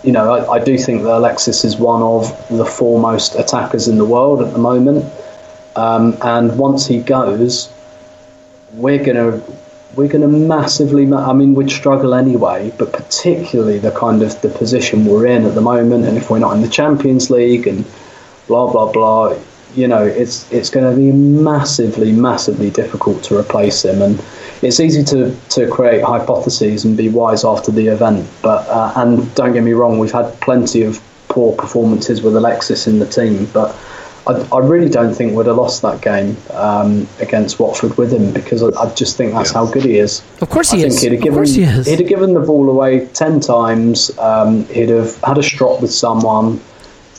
you know, I, I, do think that Alexis is one of the foremost attackers in the world at the moment. Um, and once he goes, we're gonna we're gonna massively. I mean, we'd struggle anyway, but particularly the kind of the position we're in at the moment, and if we're not in the Champions League and blah blah blah, you know, it's it's going to be massively, massively difficult to replace him. And it's easy to, to create hypotheses and be wise after the event. But uh, and don't get me wrong, we've had plenty of poor performances with Alexis in the team, but. I, I really don't think we'd have lost that game um, against Watford with him because I, I just think that's yeah. how good he is. Of course he I is. He'd have given, of course he is. He'd have given the ball away ten times. Um, he'd have had a strop with someone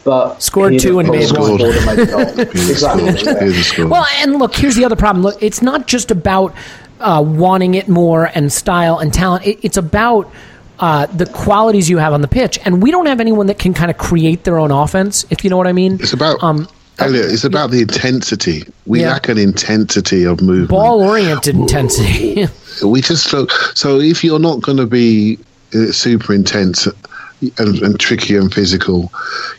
but scored two and made one. exactly. Well, and look, here's the other problem. Look, it's not just about uh, wanting it more and style and talent. It, it's about uh, the qualities you have on the pitch, and we don't have anyone that can kind of create their own offense. If you know what I mean. It's about. Um, Elliot, it's about the intensity. We yeah. lack an intensity of movement. Ball oriented intensity. we just so, so if you're not going to be uh, super intense and, and tricky and physical.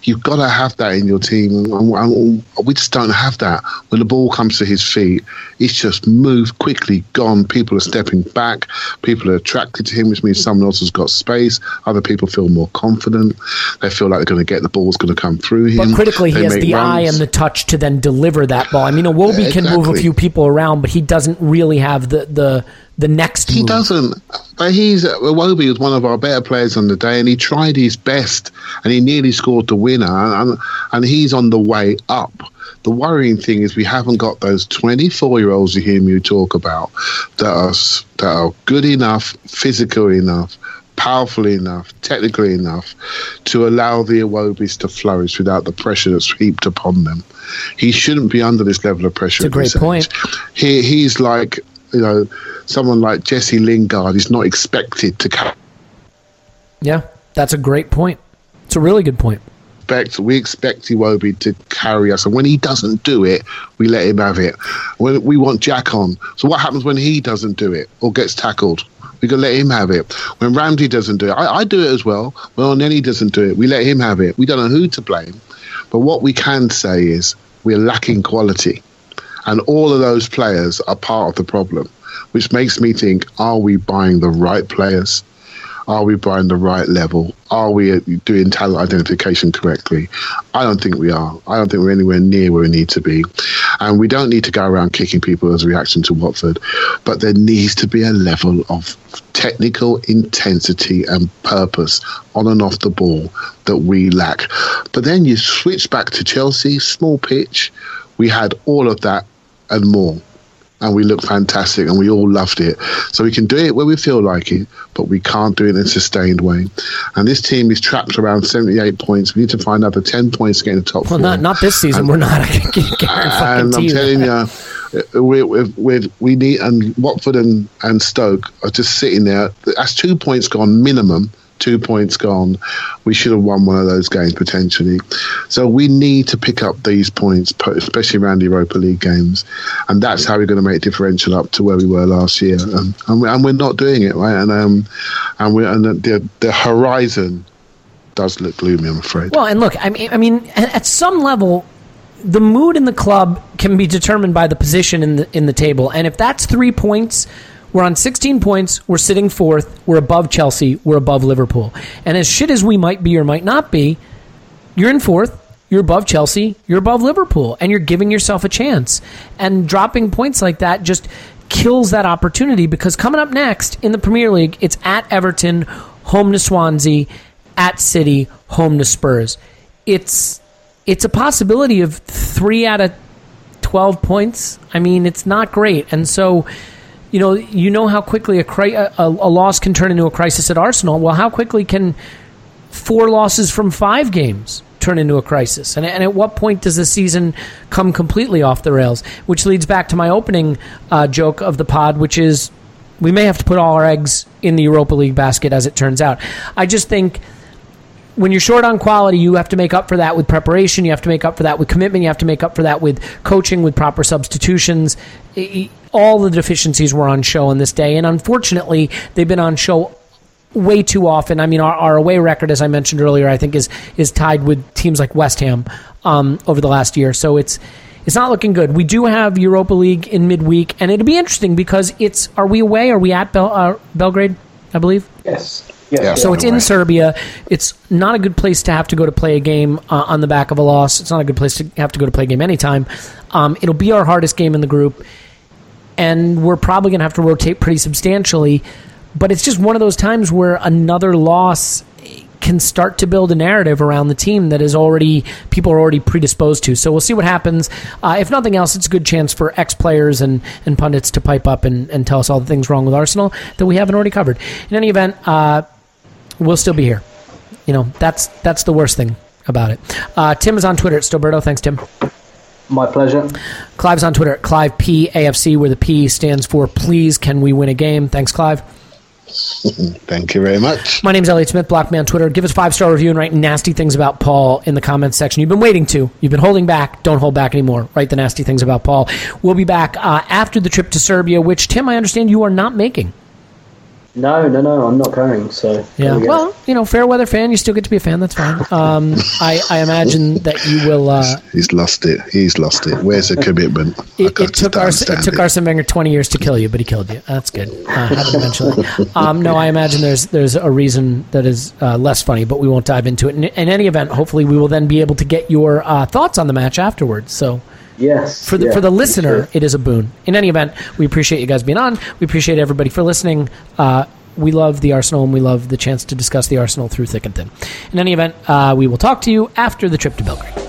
You've got to have that in your team. And, and we just don't have that. When the ball comes to his feet, it's just moved quickly, gone. People are stepping back. People are attracted to him, which means someone else has got space. Other people feel more confident. They feel like they're going to get the ball. ball's going to come through him. But critically, they he has the runs. eye and the touch to then deliver that ball. I mean, Iwobi exactly. can move a few people around, but he doesn't really have the the the next He move. doesn't. But he's uh, Iwobi was one of our better players on the day, and he tried his best, and he nearly scored the winner, and, and, he's on the way up. The worrying thing is we haven't got those 24 year olds you hear me talk about that are that are good enough, physical enough, powerful enough, technically enough to allow the Iwobis to flourish without the pressure that's heaped upon them. He shouldn't be under this level of pressure. It's a great point. He he's like you know someone like Jesse Lingard is not expected to ca- Yeah, that's a great point. It's a really good point. expect we expect Iwobi to carry us, and when he doesn't do it, we let him have it. When we want Jack on, so what happens when he doesn't do it or gets tackled? We can let him have it. When Ramsey doesn't do it, I, I do it as well. When Nenny doesn't do it, we let him have it. We don't know who to blame, but what we can say is we're lacking quality, and all of those players are part of the problem, which makes me think: Are we buying the right players? Are we buying the right level? Are we doing talent identification correctly? I don't think we are. I don't think we're anywhere near where we need to be. And we don't need to go around kicking people as a reaction to Watford. But there needs to be a level of technical intensity and purpose on and off the ball that we lack. But then you switch back to Chelsea, small pitch. We had all of that and more and we looked fantastic and we all loved it. So we can do it where we feel like it, but we can't do it in a sustained way. And this team is trapped around 78 points. We need to find another 10 points to get in the top Well, four. not not this season. We're not. I can guarantee and I'm telling you, we, we, we, we need, and Watford and, and Stoke are just sitting there. That's two points gone minimum. Two points gone. We should have won one of those games potentially. So we need to pick up these points, especially around the Europa League games, and that's how we're going to make differential up to where we were last year. And, we, and we're not doing it right. And um, and we and the the horizon does look gloomy. I'm afraid. Well, and look, I mean, I mean, at some level, the mood in the club can be determined by the position in the in the table, and if that's three points. We're on 16 points. We're sitting fourth. We're above Chelsea. We're above Liverpool. And as shit as we might be or might not be, you're in fourth. You're above Chelsea. You're above Liverpool. And you're giving yourself a chance. And dropping points like that just kills that opportunity because coming up next in the Premier League, it's at Everton, home to Swansea, at City, home to Spurs. It's it's a possibility of three out of 12 points. I mean, it's not great. And so, you know, you know how quickly a, cri- a, a loss can turn into a crisis at Arsenal. Well, how quickly can four losses from five games turn into a crisis? And, and at what point does the season come completely off the rails? Which leads back to my opening uh, joke of the pod, which is we may have to put all our eggs in the Europa League basket as it turns out. I just think when you're short on quality, you have to make up for that with preparation. You have to make up for that with commitment. You have to make up for that with coaching, with proper substitutions. All the deficiencies were on show on this day, and unfortunately, they've been on show way too often. I mean, our, our away record, as I mentioned earlier, I think is is tied with teams like West Ham um, over the last year. So it's it's not looking good. We do have Europa League in midweek, and it'll be interesting because it's are we away? Are we at Bel- uh, Belgrade? I believe. Yes. Yes. Yeah. So it's in Serbia. It's not a good place to have to go to play a game uh, on the back of a loss. It's not a good place to have to go to play a game anytime. Um, it'll be our hardest game in the group, and we're probably going to have to rotate pretty substantially. But it's just one of those times where another loss can start to build a narrative around the team that is already people are already predisposed to. So we'll see what happens. Uh, if nothing else, it's a good chance for ex players and, and pundits to pipe up and, and tell us all the things wrong with Arsenal that we haven't already covered. In any event, uh, we'll still be here. You know, that's that's the worst thing about it. Uh, Tim is on Twitter at Stillberto. Thanks, Tim. My pleasure. Clive's on Twitter at Clive P AFC, where the P stands for Please Can We Win a Game. Thanks, Clive. Thank you very much. My name is Elliot Smith, Block Me on Twitter. Give us a five star review and write nasty things about Paul in the comments section. You've been waiting to. You've been holding back. Don't hold back anymore. Write the nasty things about Paul. We'll be back uh, after the trip to Serbia, which Tim, I understand you are not making. No, no, no. I'm not going. So Yeah. we. Well, you know, fair weather fan. You still get to be a fan. That's fine. Um, I, I imagine that you will. Uh, He's lost it. He's lost it. Where's the commitment? It, it took just Ars- it understand took Arsene Wenger twenty years to kill you, but he killed you. That's good. Uh, had to. Um, no, I imagine there's there's a reason that is uh, less funny, but we won't dive into it. In, in any event, hopefully we will then be able to get your uh, thoughts on the match afterwards. So Yes. For the yeah, for the listener, sure. it is a boon. In any event, we appreciate you guys being on. We appreciate everybody for listening. Uh, we love the Arsenal, and we love the chance to discuss the Arsenal through thick and thin. In any event, uh, we will talk to you after the trip to Belgrade.